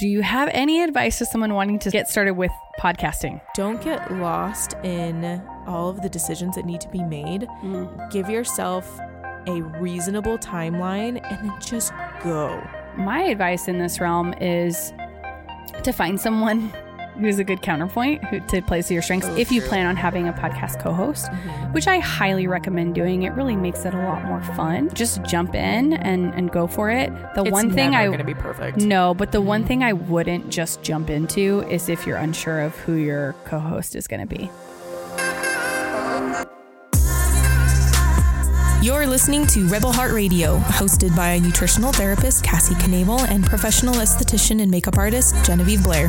Do you have any advice to someone wanting to get started with podcasting? Don't get lost in all of the decisions that need to be made. Mm. Give yourself a reasonable timeline and then just go. My advice in this realm is to find someone who's a good counterpoint who, to play to your strengths Oh, if you true. plan on having a podcast co-host mm-hmm. which i highly recommend doing it really makes it a lot more fun just jump in and and go for it the It's one thing never i going to be perfect. no but the one mm-hmm. thing i wouldn't just jump into is if you're unsure of who your co-host is going to be You're listening to Rebel Heart Radio, hosted by nutritional therapist Cassie Knable and professional esthetician and makeup artist Genevieve Blair.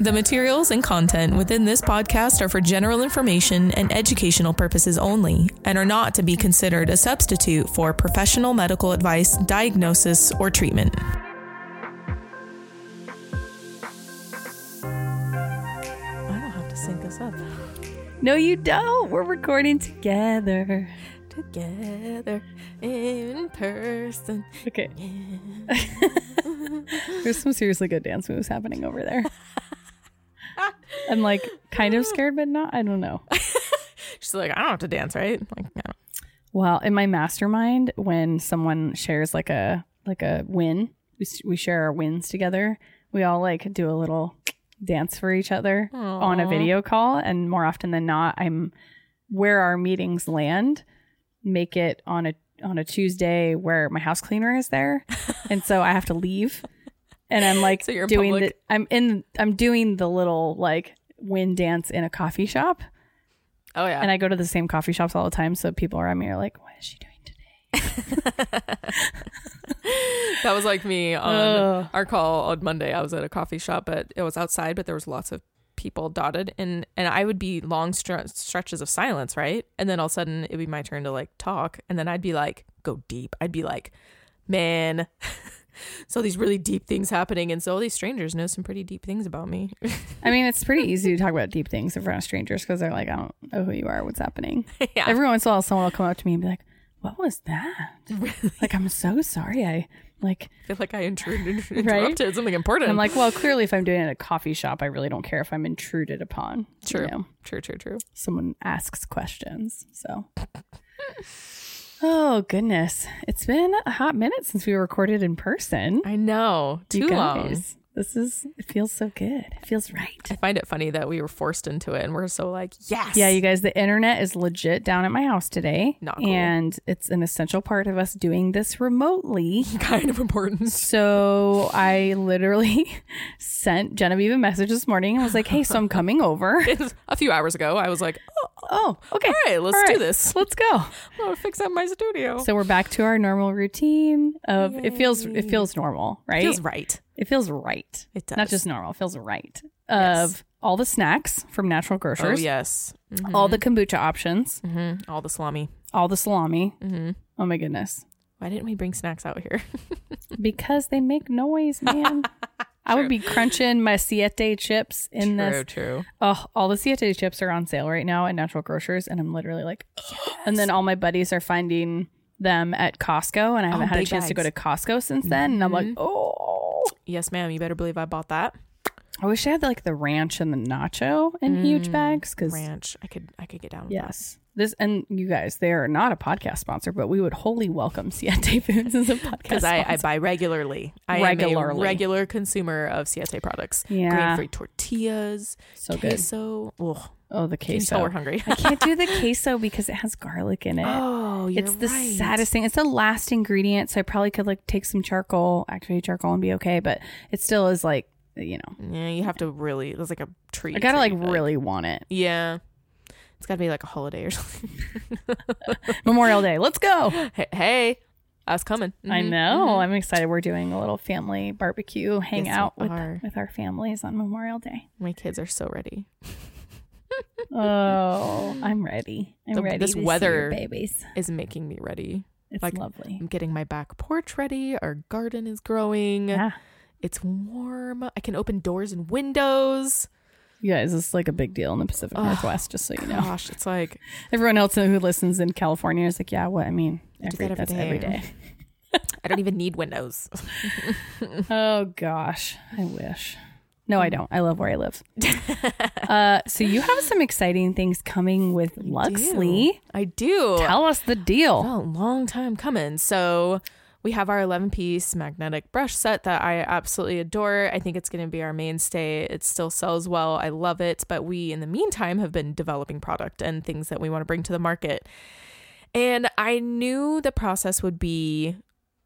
The materials and content within this podcast are for general information and educational purposes only and are not to be considered a substitute for professional medical advice, diagnosis, or treatment. I don't have to sync this up. No, you don't. We're recording together. Together in person. Okay. There's some seriously good dance moves happening over there. I'm like kind of scared, but not. I don't know. She's like, I don't have to dance, right? Like, no. Well, in my mastermind, when someone shares like a like a win, we, we share our wins together. We all like do a little dance for each other on a video call, and more often than not, I'm where our meetings land. Make it on a on a Tuesday where my house cleaner is there, and so I have to leave. And I'm like So doing the? I'm in I'm doing the little like wind dance in a coffee shop. Oh yeah. And I go to the same coffee shops all the time, so people around me are like, "What is she doing today?" that was like me on our call on Monday. I was at a coffee shop, but it was outside, but there was lots of people dotted and and I would be long stre- stretches of silence, right? And then all of a sudden it'd be my turn to like talk and then I'd be like go deep. I'd be like, "Man, so these really deep things happening and so all these strangers know some pretty deep things about me." I mean, it's pretty easy to talk about deep things in front of strangers because they're like, "I don't know who you are, what's happening." yeah. Every once in a while, someone will come up to me and be like, "What was that?" Like, I'm so sorry. I like. I feel like I intruded, interrupted something important. I'm like, well, clearly, if I'm doing it at a coffee shop, I really don't care if I'm intruded upon. you True. know, true, true, true. someone asks questions. So. Oh goodness, it's been a hot minute since we recorded in person. I know. You Too long. This is. It feels so good. It feels right. I find it funny that we were forced into it and we're so like, yes. Yeah, you guys, the internet is legit down at my house today. Not cool. And it's an essential part of us doing this remotely. kind of important. So I literally sent Genevieve a message this morning and was like, hey, so I'm coming over. a few hours ago, I was like, oh, Oh, okay. all right, let's All do this. Let's go. I'm gonna fix up my studio. So we're back to our normal routine of it feels it feels normal, right? feels right. It feels right. It does. Not just normal, it feels right. Yes. Of all the snacks from natural grocers. Oh grocers, yes. Mhm. all the kombucha options, Mhm. all the salami. all the salami. hmm Oh my goodness. Why didn't we bring snacks out here? Because they make noise, man. I would be crunching my Siete chips in true, this. true. Oh, all the Siete chips are on sale right now at Natural Grocers, and I'm literally like, and then all my buddies are finding them at Costco, and I haven't Oh, had a chance to go to. Costco since then, and I'm like, Mhm. oh, Yes, ma'am. You better believe I bought that I wish I had like the ranch and the nacho in huge Mm, bags because ranch. I could, I could get down. With yes, this and you guys, they are not a podcast sponsor, but we would wholly welcome Siete Foods as a podcast because I, I buy regularly. I am a regular consumer of Siete products. Yeah. Grain-free tortillas, so good. queso. Ugh. Oh, the queso. we're hungry? I can't do the queso because it has garlic in it. oh, you're it's the right. saddest thing. It's the last ingredient, so I probably could like take some charcoal, activate charcoal, and be okay. But it still is like, you know, Yeah, you have to really. It's like a treat. I gotta like really want it. Yeah. It's got to be like a holiday or something. Memorial Day, let's go. hey, hey, Us coming. I Mhm, know. mhm. I'm excited. We're doing a little family barbecue, hang Yes, out with are. with our families on Memorial Day. My kids are so ready. Oh, I'm ready. I'm The- ready. this to weather- babies. Is making me ready. It's like, lovely. I'm getting my back porch ready. Our garden is growing. Yeah, It's warm. I can open doors and windows. You guys, this like a big deal in the Pacific Oh, Northwest. Just so you know, Gosh, it's like everyone else who listens in California is like, yeah, what? I mean, I every, that every that's every day. day. I don't even need windows. Oh gosh, I wish. No, I don't. I love where I live. uh, so you have some exciting things coming with Luxley. I do. Tell us the deal. Oh, long time coming. So we have our 11 piece magnetic brush set that I absolutely adore. I think it's going to be our mainstay. It still sells well. I love it. But we, in the meantime, have been developing product and things that we want to bring to the market. And I knew the process would be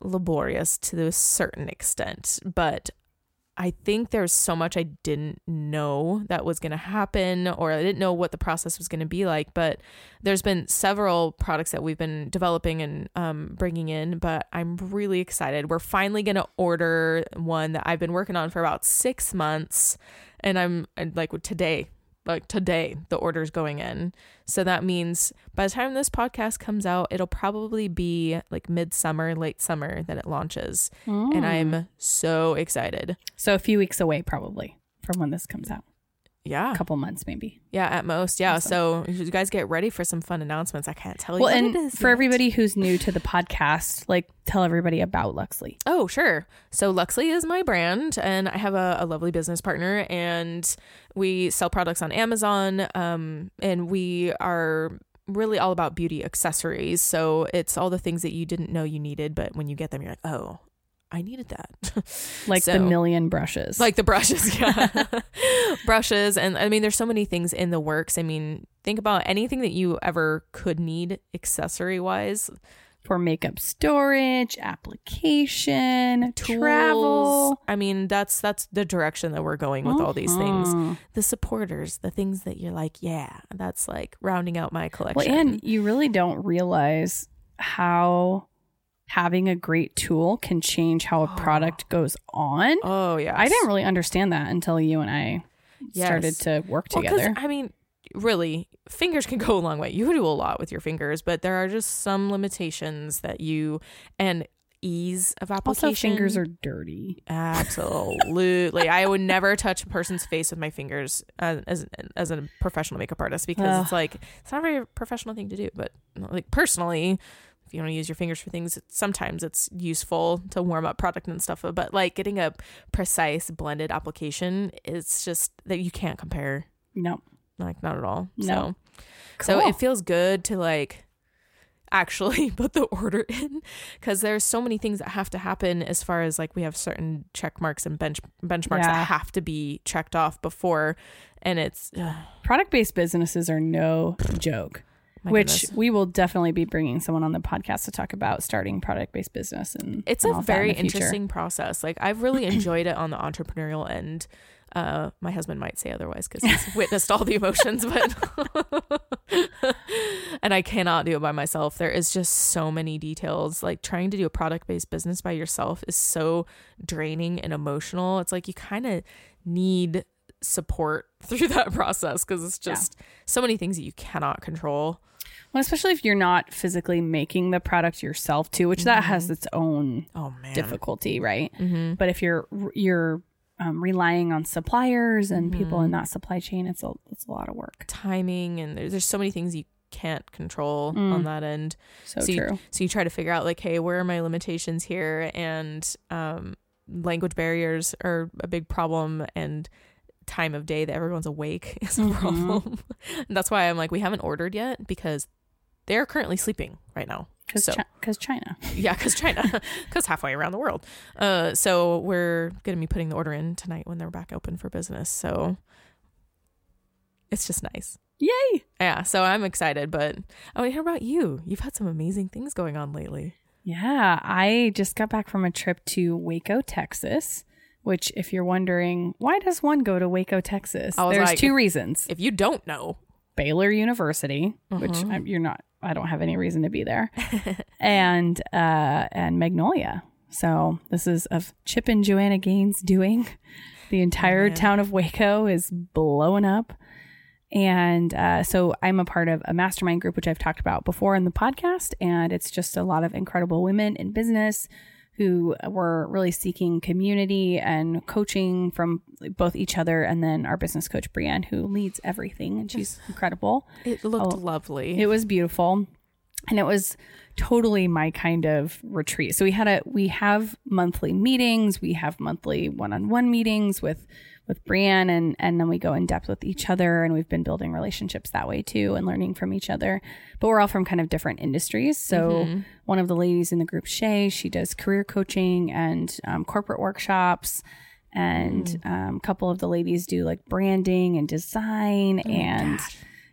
laborious to a certain extent, but I think there's so much I didn't know that was going to happen, or I didn't know what the process was going to be like. But there's been several products that we've been developing and um, bringing in, but I'm really excited. We're finally going to order one that I've been working on for about six months, and I'm like today, like today, the order's going in. So that means by the time this podcast comes out, it'll probably be like midsummer, late summer that it launches, and Mm. I'm so excited. so a few weeks away, probably from when this comes out. Yeah. A couple months, maybe. Yeah, at most. Yeah. Awesome. So you guys get ready for some fun announcements. I can't tell you Well, and for yet. everybody who's new to the podcast, like tell everybody about Luxley. Oh, sure. So Luxley is my brand, and I have a, a lovely business partner, and we sell products on Amazon. Um, and we are really all about beauty accessories. So it's all the things that you didn't know you needed, but when you get them, you're like, oh, I needed that. Like the million brushes. like the brushes yeah brushes and i mean there's so many things in the works i mean think about anything that you ever could need accessory wise for makeup storage, application, tools travel. i mean that's that's the direction that we're going with all these things Mhm. the supporters the things that you're like yeah that's like rounding out my collection Well, and you really don't realize how having a great tool can change how a product goes on. oh yeah I didn't really understand that until you and I Yes. started to work Well, together. I mean, really, fingers can go a long way. You do a lot with your fingers, but there are just some limitations that you and ease of application. also, fingers are dirty. absolutely. I would never touch a person's face with my fingers as as, as a professional makeup artist because Ugh. it's like it's not a very professional thing to do. But like personally. If you want to use your fingers for things, sometimes it's useful to warm up product and stuff. But like getting a precise blended application, it's just that you can't compare No. like not at all. No. So so it feels good to like actually put the order in because there's so many things that have to happen as far as like we have certain check marks and bench benchmarks Yeah. that have to be checked off before and it's Product based businesses are no joke. My which goodness. we will definitely be bringing someone on the podcast to talk about starting product based business and it's and a that in very interesting process. Like I've really enjoyed it on the entrepreneurial end. Uh, my husband might say otherwise because he's witnessed all the emotions, but and I cannot do it by myself. There is just so many details. Like trying to do a product based business by yourself is so draining and emotional. It's like you kind of need support through that process because it's Yeah. just so many things that you cannot control. Well, especially if you're not physically making the product yourself too, which that has its own Oh man, difficulty, right? Mm-hmm. But if you're you're um, relying on suppliers and people Mm-hmm. in that supply chain, it's a it's a lot of work. timing and there's, there's so many things you can't control Mm. on that end. So, So you- true. So you try to figure out like, hey, where are my limitations here? And um, language barriers are a big problem, and time of day that everyone's awake is a Mhm. problem. and that's why I'm like, we haven't ordered yet because they're currently sleeping right now. Because So China. yeah, because China, because halfway around the world. Uh, so we're gonna be putting the order in tonight when they're back open for business. So it's just nice. Yay! Yeah, so I'm excited, but I want to hear about you. You've had some amazing things going on lately. Yeah, I just got back from a trip to Waco, Texas. Which, if you're wondering, why does one go to Waco, Texas? There's like, two reasons. If you don't know, Baylor University, which Mhm. um, you're not I don't have any reason to be there. and uh, and Magnolia. So this is of Chip and Joanna Gaines doing. The entire town of Waco is blowing up. And uh, so I'm a part of a mastermind group, which I've talked about before in the podcast. And it's just a lot of incredible women in business who were really seeking community and coaching from both each other. And then our business coach, Brienne, who leads everything. And she's incredible. It looked Oh, lovely. It was beautiful. And it was totally my kind of retreat. So we had a we have monthly meetings, we have monthly one-on-one meetings with with Brienne and and then we go in depth with each other and we've been building relationships that way too and learning from each other. But we're all from kind of different industries. So one of the ladies in the group, Shay, she does career coaching and um, corporate workshops. And um, a couple of the ladies do like branding and design and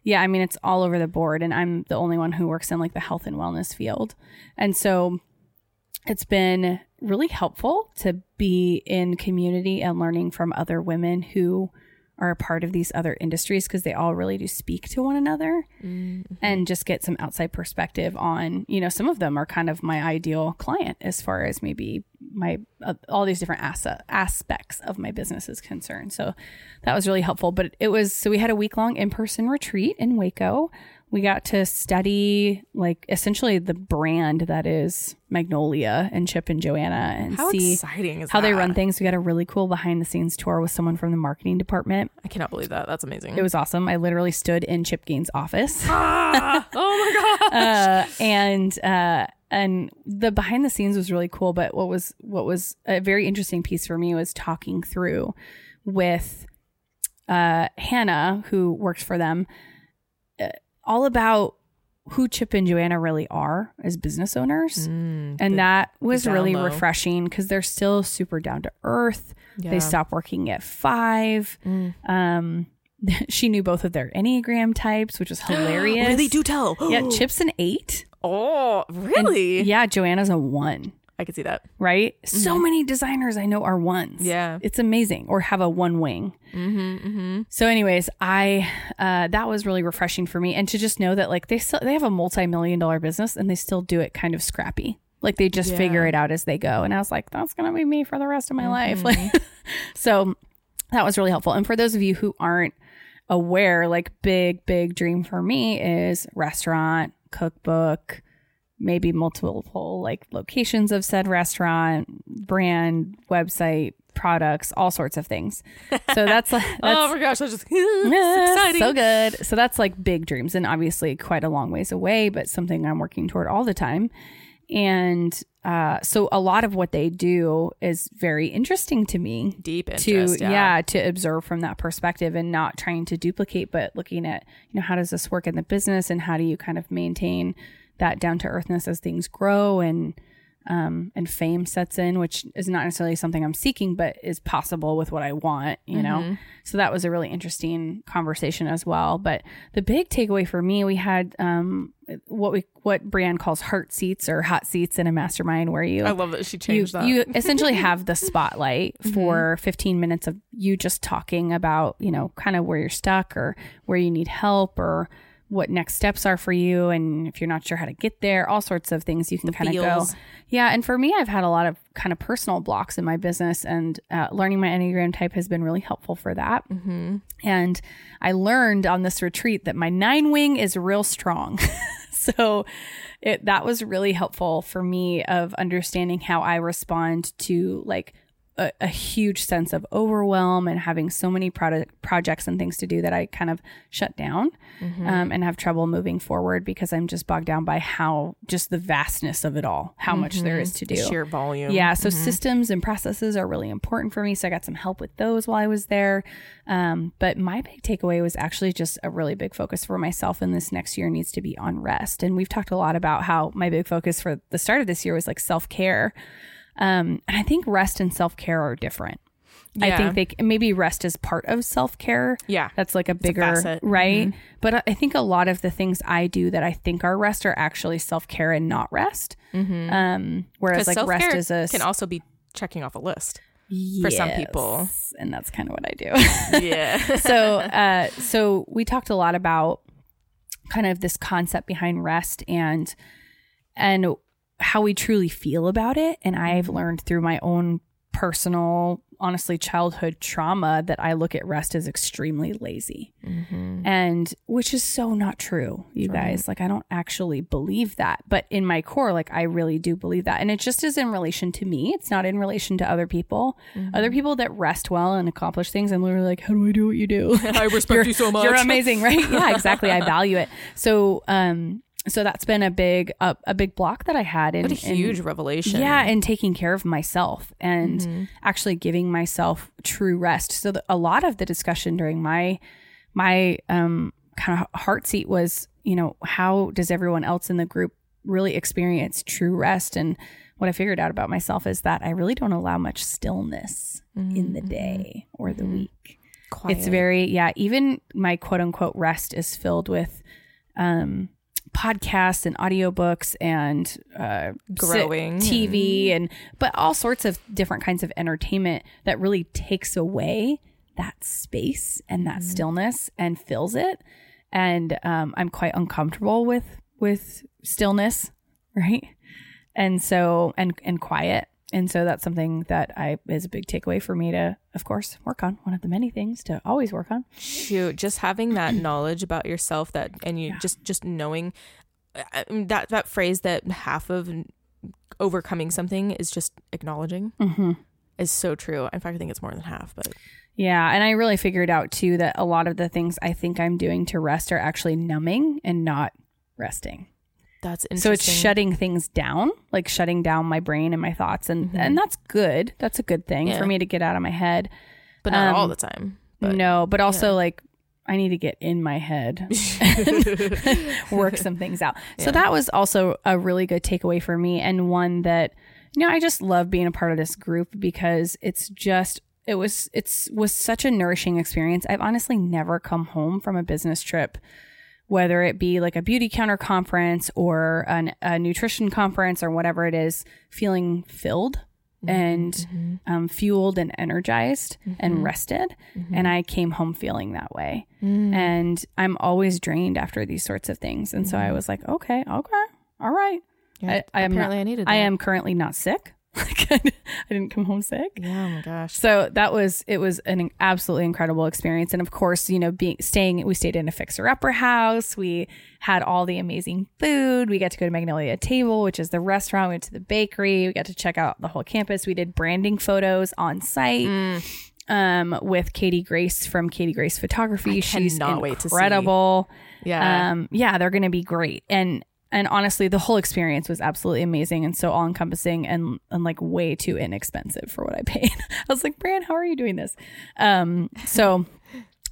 yeah, I mean, it's all over the board. And I'm the only one who works in like the health and wellness field. And so it's been really helpful to be in community and learning from other women who are a part of these other industries because they all really do speak to one another and just get some outside perspective on, you know, some of them are kind of my ideal client as far as maybe my uh, all these different asset, aspects of my business is concerned. So that was really helpful. But it was so we had a week long in person retreat in Waco. We got to study like essentially the brand that is Magnolia and Chip and Joanna and How see exciting is how they run things. We got a really cool behind the scenes tour with someone from the marketing department. I cannot believe that. That's amazing. It was awesome. I literally stood in Chip Gaines' office. ah, oh my god. uh, and uh, and the behind the scenes was really cool. But what was what was a very interesting piece for me was talking through with uh, Hannah, who works for them, all about who Chip and Joanna really are as business owners. Mm, and that was really low. refreshing because they're still super down to earth. Yeah. They stop working at five. Mm. Um, she knew both of their Enneagram types, which was hilarious. really do tell. Yeah, Chip's an eight. Oh, really? Yeah, Joanna's a one, I could see that. right? So many designers I know are ones. Mm-hmm. Yeah. It's amazing or have a one wing. Mm-hmm, mm-hmm. So, anyways, I uh, that was really refreshing for me, and to just know that like they still they have a multi million dollar business and they still do it kind of scrappy. Like they just Yeah. figure it out as they go, and I was like, that's gonna be me for the rest of my life. Mm-hmm. Like, so that was really helpful. And for those of you who aren't aware, like big big dream for me is restaurant cookbook. Maybe multiple like locations of said restaurant, brand, website, products, all sorts of things. So that's that's oh my gosh, that's just yeah, exciting. So good. So that's like big dreams and obviously quite a long ways away, but something I'm working toward all the time. And uh, so a lot of what they do is very interesting to me Deep to interest. yeah. to observe from that perspective and not trying to duplicate but looking at you know how does this work in the business and how do you kind of maintain that down to earthness as things grow and um, and fame sets in, which is not necessarily something I'm seeking, but is possible with what I want, you know? So that was a really interesting conversation as well. But the big takeaway for me, we had um, what we what Brienne calls heart seats or hot seats in a mastermind where you I love that she you, changed that. you essentially have the spotlight for 15 minutes of you just talking about, you know, kind of where you're stuck or where you need help or what next steps are for you. And if you're not sure how to get there, all sorts of things you can kind of go. Yeah. And for me, I've had a lot of kind of personal blocks in my business, and uh, learning my Enneagram type has been really helpful for that. mm-hmm. And I learned on this retreat that my nine wing is real strong. so it that was really helpful for me of understanding how I respond to like a, a huge sense of overwhelm and having so many product projects and things to do that I kind of shut down um, and have trouble moving forward because I'm just bogged down by how just the vastness of it all, how much there is to do. sheer volume. Yeah, so systems and processes are really important for me. So I got some help with those while I was there. Um, but my big takeaway was actually just a really big focus for myself in this next year needs to be on rest. And we've talked a lot about how my big focus for the start of this year was like self care. Um, and I think rest and self care are different. I think they c- maybe rest is part of self care. Yeah. That's like a bigger, facet. right? But I- think a lot of the things I do that I think are rest are actually self care and not rest. Um, whereas like rest is a can also be checking off a list. for some people. And that's kind of what I do. Yeah. so, uh, so we talked a lot about kind of this concept behind rest and and how we truly feel about it. And mm-hmm. I've learned through my own personal, honestly, childhood trauma that I look at rest as extremely lazy. Mm-hmm. And which is so not true, you guys. Like, I don't actually believe that. But in my core, like, I really do believe that. And it just is in relation to me. It's not in relation to other people. Mm-hmm. Other people that rest well and accomplish things, I'm literally like, how do I do what you do? I respect you so much. You're amazing, right? Yeah, exactly. I value it. So, um, so that's been a big, a, a big block that I had in, What a in- huge revelation. yeah, and taking care of myself and actually giving myself true rest. So the, a lot of the discussion during my my um kind of heart seat was, you know, how does everyone else in the group really experience true rest? And what I figured out about myself is that I really don't allow much stillness in the day or the week. Quiet. It's very yeah. Even my quote unquote rest is filled with um, podcasts and audiobooks and uh, Growing TV and but all sorts of different kinds of entertainment that really takes away that space and that stillness and fills it. And um, I'm quite uncomfortable with with stillness, right? And so and and quiet. And so that's something that I is a big takeaway for me to, of course, work on. One of the many things to always work on. shoot just having that knowledge about yourself that and you just just knowing I mean, that that phrase that half of overcoming something is just acknowledging Mm-hmm. is so true in fact i think it's more than half but Yeah, and I really figured out too that a lot of the things I think I'm doing to rest are actually numbing and not resting. That's interesting. So it's shutting things down, like shutting down my brain and my thoughts, and and that's good. That's a good thing Yeah. for me to get out of my head. but not all um, the time but no, but also like I need to get in my head, work some things out. So that was also a really good takeaway for me, and one that you know I just love being a part of this group because it's just it was it's was such a nourishing experience. I've honestly never come home from a business trip whether it be like a Beautycounter conference or an, a nutrition conference or whatever it is, feeling filled mm-hmm. and mm-hmm. um, fueled and energized and mm-hmm. rested. And I came home feeling that way. Mm. And I'm always drained after these sorts of things. And so I was like, okay, okay, all right. I, I am not, apparently I needed I am currently not sick. Like I didn't come home sick. yeah oh my gosh So that was it was an absolutely incredible experience, and of course, you know, being staying, we stayed in a fixer upper house. We had all the amazing food. We got to go to Magnolia Table, which is the restaurant. We went to the bakery. We got to check out the whole campus. We did branding photos on site. Um, with Katie Grace from Katie Grace Photography, she's cannot wait to see. incredible. yeah Um, yeah, they're going to be great. And and honestly, the whole experience was absolutely amazing and so all encompassing and and like way too inexpensive for what I paid. I was like, Bran, how are you doing this? Um, so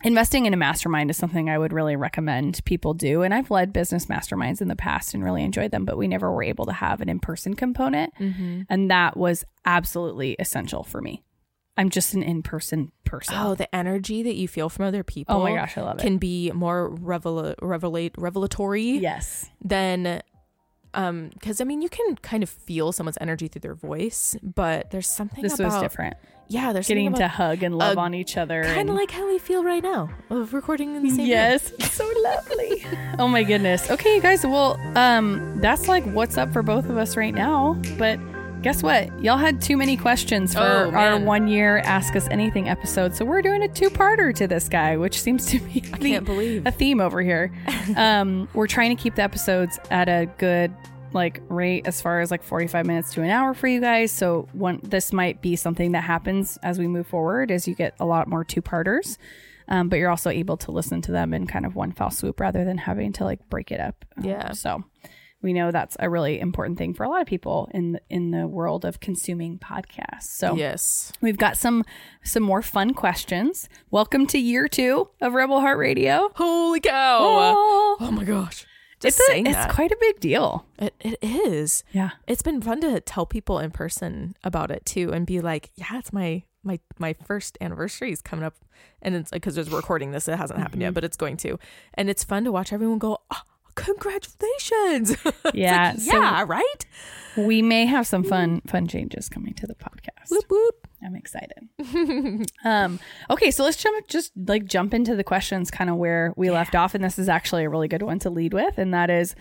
investing in a mastermind is something I would really recommend people do. And I've led business masterminds in the past and really enjoyed them, but we never were able to have an in person component, and that was absolutely essential for me. I'm just an in person person. oh the energy that you feel from other people Oh my gosh, I love it. can be more revel- revelate revelatory yes. then um because i mean you can kind of feel someone's energy through their voice but there's something This about was different. yeah there's Getting something to hug and love on each other. kind of like how we feel right now of recording in the same. Yes, so lovely. oh my goodness. Okay, you guys. Well, um, that's like what's up for both of us right now. But guess what? Y'all had too many questions for Oh, our one year Ask Us Anything episode, so we're doing a two parter to this guy, which seems to be I can't believe a theme over here. um, we're trying to keep the episodes at a good like rate as far as like 45 minutes to an hour for you guys. So one this might be something that happens as we move forward as you get a lot more two parters. Um, but you're also able to listen to them in kind of one fell swoop rather than having to like break it up. Um, Yeah. so we know that's a really important thing for a lot of people in the, in the world of consuming podcasts. So yes We've got some some more fun questions. Welcome to year two of Rebel Heart Radio. holy cow Oh, oh my gosh just it's a, it's quite a big deal. it, it is Yeah. it's been fun to tell people in person about it too and be like yeah it's my my my first anniversary is coming up and it's like because there's recording this it hasn't happened Mm-hmm. yet but it's going to and it's fun to watch everyone go oh, congratulations Yeah, like, so- yeah right We may have some fun fun changes coming to the podcast. whoop whoop I'm excited. um, okay, so let's jump just like jump into the questions kind of where we left off. And this is actually a really good one to lead with. And that is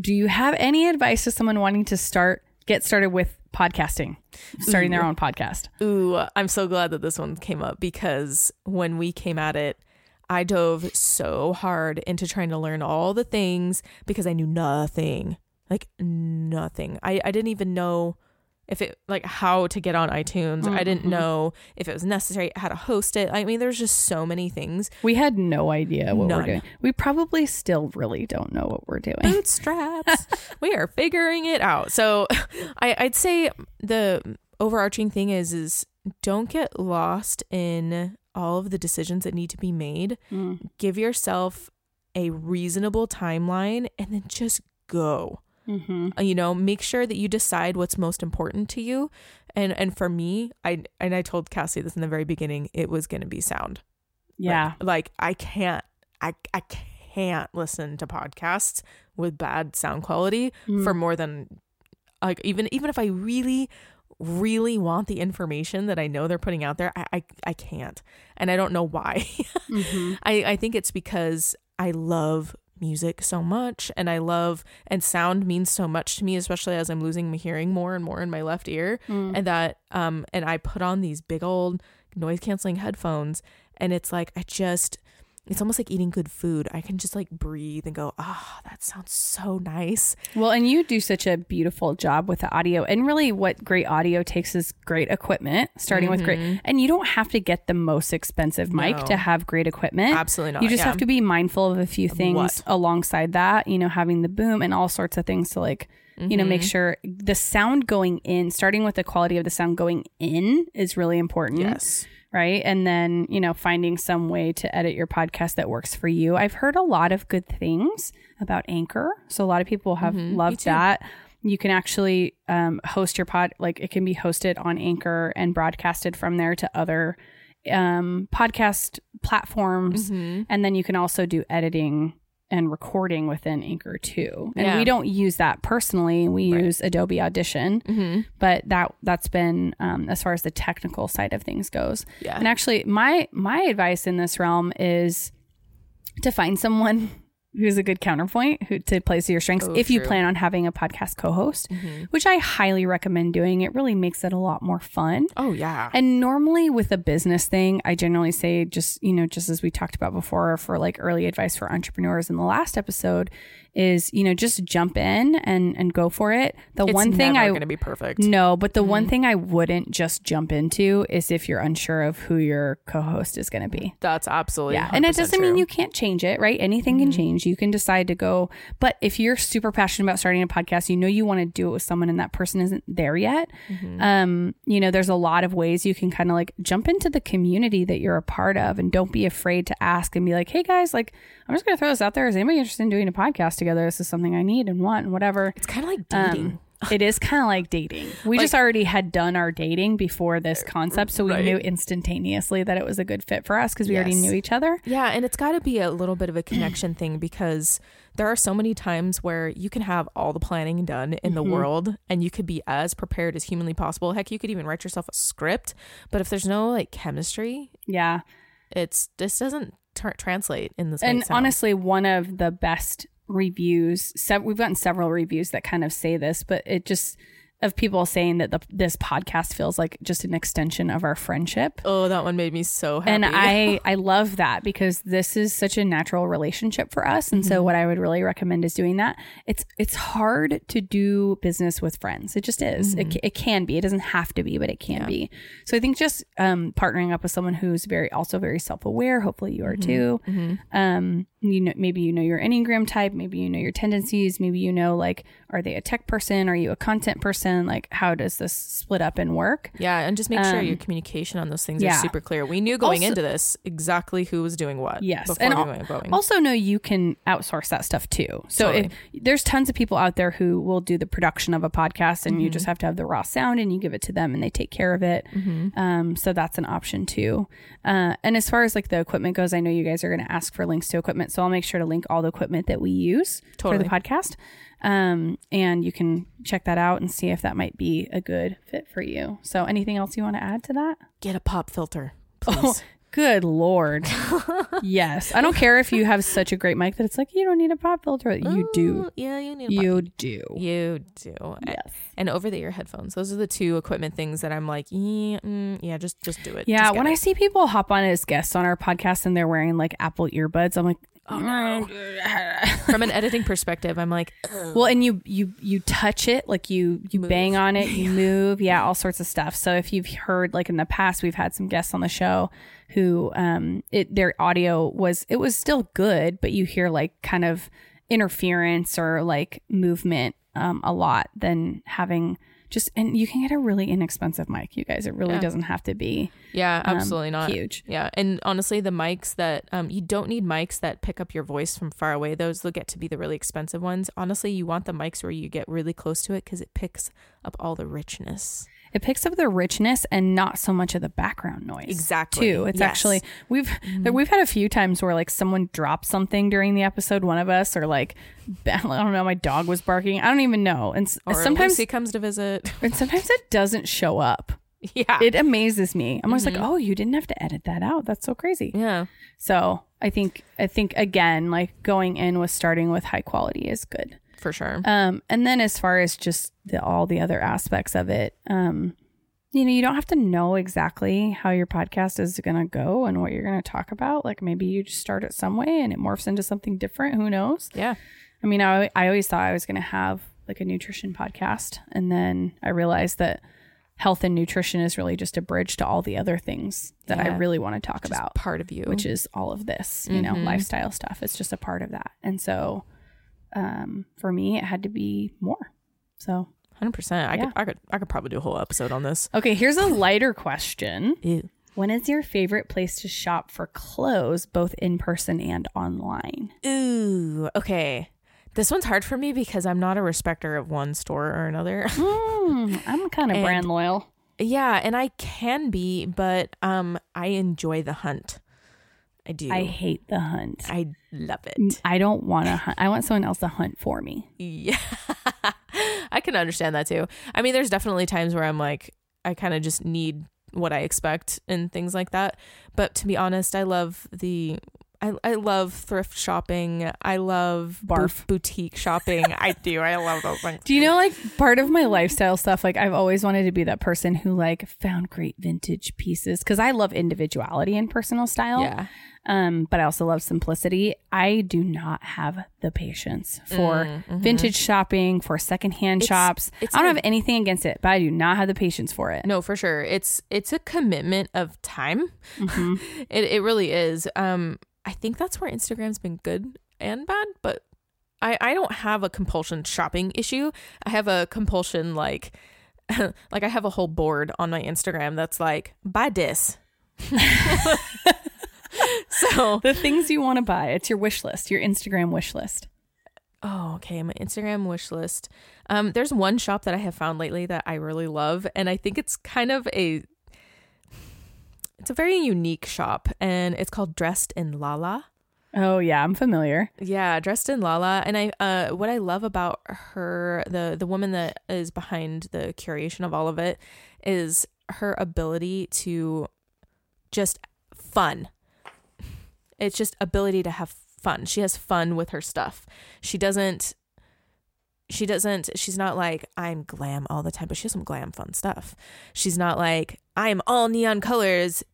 do you have any advice to someone wanting to start get started with podcasting, starting their own podcast? Ooh, I'm so glad that this one came up because when we came at it, I dove so hard into trying to learn all the things because I knew nothing. Like nothing. I, I didn't even know if it like how to get on iTunes. I didn't mm-hmm. know if it was necessary, how to host it. I mean, there's just so many things. We had no idea what we're doing. We probably still really don't know what we're doing. bootstraps. we are figuring it out. So I, I'd say the overarching thing is is don't get lost in all of the decisions that need to be made. Mm. Give yourself a reasonable timeline and then just go. Mm-hmm. Uh, You know, make sure that you decide what's most important to you. And and for me, I and I told Cassie this in the very beginning, it was going to be sound. Yeah. Like, like I can't I I can't listen to podcasts with bad sound quality Mm. for more than like even even if I really really want the information that I know they're putting out there, I I, I can't. And I don't know why. Mhm. I I think it's because I love music so much and I love and sound means so much to me especially as I'm losing my hearing more and more in my left ear Mm. and that um and I put on these big old noise canceling headphones and it's like I just it's almost like eating good food. I can just like breathe and go, "Ah, that sounds so nice." Well, and you do such a beautiful job with the audio. And really, what great audio takes is great equipment, starting with great. And you don't have to get the most expensive mic No. to have great equipment. Absolutely not. You just yeah. have to be mindful of a few things What? alongside that, you know, having the boom and all sorts of things to like, you know, Mm-hmm. make sure the sound going in, starting with the quality of the sound going in is really important. Yes. Right. And then, you know, finding some way to edit your podcast that works for you. I've heard a lot of good things about Anchor. So a lot of people have Mhm. Loved that. You can actually um, host your pod, like it can be hosted on Anchor and broadcasted from there to other um, podcast platforms. Mhm. And then you can also do editing and recording within Anchor too. And Yeah. we don't use that personally. We Right. use Adobe Audition, Mhm. but that that's been um, as far as the technical side of things goes. Yeah. And actually, my my advice in this realm is to find someone who's a good counterpoint who to play to your strengths Oh, if you plan on having a podcast co-host, Mhm. which I highly recommend doing. It really makes it a lot more fun. Oh yeah. And normally with a business thing, I generally say just, you know, just as we talked about before for like early advice for entrepreneurs in the last episode is, you know, just jump in and and go for it. The It's one thing I going to be perfect. no, but the Mm-hmm. one thing I wouldn't just jump into is if you're unsure of who your co-host is going to be. That's absolutely Yeah, and it doesn't mean true. Mm-hmm. you can't change it, right? Anything can change. You can decide to go, but if you're super passionate about starting a podcast, you know you want to do it with someone, and that person isn't there yet. Mm-hmm. Um, you know, there's a lot of ways you can kind of like jump into the community that you're a part of, and don't be afraid to ask and be like, "Hey guys, like, I'm just going to throw this out there. Is anybody interested in doing a podcast together? This is something I need and want, and whatever." It's kind of like dating. Um, it is kind of like dating. We just already had done our dating before this concept, so we Right. knew instantaneously that it was a good fit for us because we already knew each other. Yeah, and it's got to be a little bit of a connection thing because there are so many times where you can have all the planning done in the world and you could be as prepared as humanly possible. Heck, you could even write yourself a script, but if there's no like chemistry, Yeah. it's this doesn't tr- translate in this and honestly, one of the best reviews, sev- we've gotten several reviews that kind of say this, but it just of people saying that the, this podcast feels like just an extension of our friendship. oh, that one made me so happy. And I, I love that because this is such a natural relationship for us. And Mm-hmm. so what I would really recommend is doing that. It's it's hard to do business with friends. It just is. It, ca- it can be. It doesn't have to be, but it can Mm-hmm. Yeah. be. So I think just um, partnering up with someone who's very also very self aware. Hopefully you are too. Mhm. Um, you know, maybe you know your enneagram type. Maybe you know your tendencies. Maybe you know like, are they a tech person? Are you a content person? Like, how does this split up and work? Yeah, and just make sure Um, your communication on those things yeah. are super clear. We knew going Also- into this exactly who was doing what. Yes, before and we al-. Also, know you can outsource that stuff too. So Totally. if there's tons of people out there who will do the production of a podcast, and you Mm-hmm. just have to have the raw sound, and you give it to them, and they take care of it. Mm-hmm. Um, so that's an option too. Uh, and as far as like the equipment goes, I know you guys are going to ask for links to equipment. Equipment. So I'll make sure to link all the equipment that we use Totally. for the podcast. Um, and you can check that out and see if that might be a good fit for you. So anything else you want to add to that? Get a pop filter, Oh, please. good lord. yes. I don't care if you have such a great mic that it's like you don't need a pop filter. You do. Yeah, you need a pop- You do. You do. Yes. And over the ear headphones. Those are the two equipment things that I'm like, yeah, mm, yeah just just do it. Yeah, when I see people hop on as guests on our podcast and they're wearing like Apple earbuds, I'm like, oh no. from an editing perspective, I'm like, well, and you you you touch it, like you you Move. bang on it, you move, yeah, all sorts of stuff. So if you've heard like in the past, we've had some guests on the show who um it their audio was it was still good, but you hear like kind of interference or like movement um a lot than having just and you can get a really inexpensive mic, you guys. It really Yeah. doesn't have to be yeah, um, absolutely not. huge. Yeah, and honestly, the mics that um, you don't need mics that pick up your voice from far away. Those will get to be the really expensive ones. Honestly, you want the mics where you get really close to it because it picks up all the richness. It picks up the richness and not so much of the background noise. Exactly. Too. It's Yes. actually we've there, we've had a few times where like someone dropped something during the episode, one of us, or like I don't know, my dog was barking. I don't even know. And Or sometimes he comes to visit. and sometimes it doesn't show up. yeah, It amazes me. I'm always Mhm. like, oh, you didn't have to edit that out. That's so crazy. yeah, So I think I think again, like going in with starting with high quality is good. For sure. Um, and then as far as just the, all the other aspects of it, um, you know, you don't have to know exactly how your podcast is going to go and what you're going to talk about. Like maybe you just start it some way and it morphs into something different. Who knows? Yeah, I mean, I, I always thought I was going to have like a nutrition podcast. And then I realized that health and nutrition is really just a bridge to all the other things that I really want to talk just about part of you. which is all of this, you know, Mhm. lifestyle stuff. It's just a part of that. And so um, for me, it had to be more. So, hundred percent. I Yeah. could, I could, I could probably do a whole episode on this. okay, here's a lighter question. Ew. When is your favorite place to shop for clothes, both in person and online? Ooh, okay. This one's hard for me because I'm not a respecter of one store or another. Hmm, I'm kind of brand loyal. yeah, and I can be, but um, I enjoy the hunt. I do. I hate the hunt. I love it. I don't want to hunt. I want someone else to hunt for me. Yeah, I can understand that too. I mean, there's definitely times where I'm like, I kind of just need what I expect and things like that. But to be honest, I love the. I, I love thrift shopping. I love bo- Barf. boutique shopping. I do. I love those things. Do you know like part of my lifestyle stuff? Like I've always wanted to be that person who like found great vintage pieces because I love individuality and personal style. Yeah. Um, but I also love simplicity. I do not have the patience for Mm, mhm. vintage shopping, for secondhand It's- shops. it's I don't a- have anything against it, but I do not have the patience for it. No, for sure. It's it's a commitment of time. Mhm. It it really is. Um, I think that's where Instagram's been good and bad, but I I don't have a compulsion shopping issue. I have a compulsion like like I have a whole board on my Instagram that's like buy this. so The things you want to buy. It's your wish list, your Instagram wish list. Oh, okay. My Instagram wish list. Um, there's one shop that I have found lately that I really love, and I think it's kind of a it's a very unique shop, and it's called Dressed in Lala. Oh yeah, I'm familiar. Yeah, Dressed in Lala, and I uh, what I love about her, the the woman that is behind the curation of all of it, is her ability to just fun. It's just ability to have fun. She has fun with her stuff. She doesn't she doesn't she's not like I'm glam all the time, but she has some glam fun stuff. She's not like I'm all neon colors,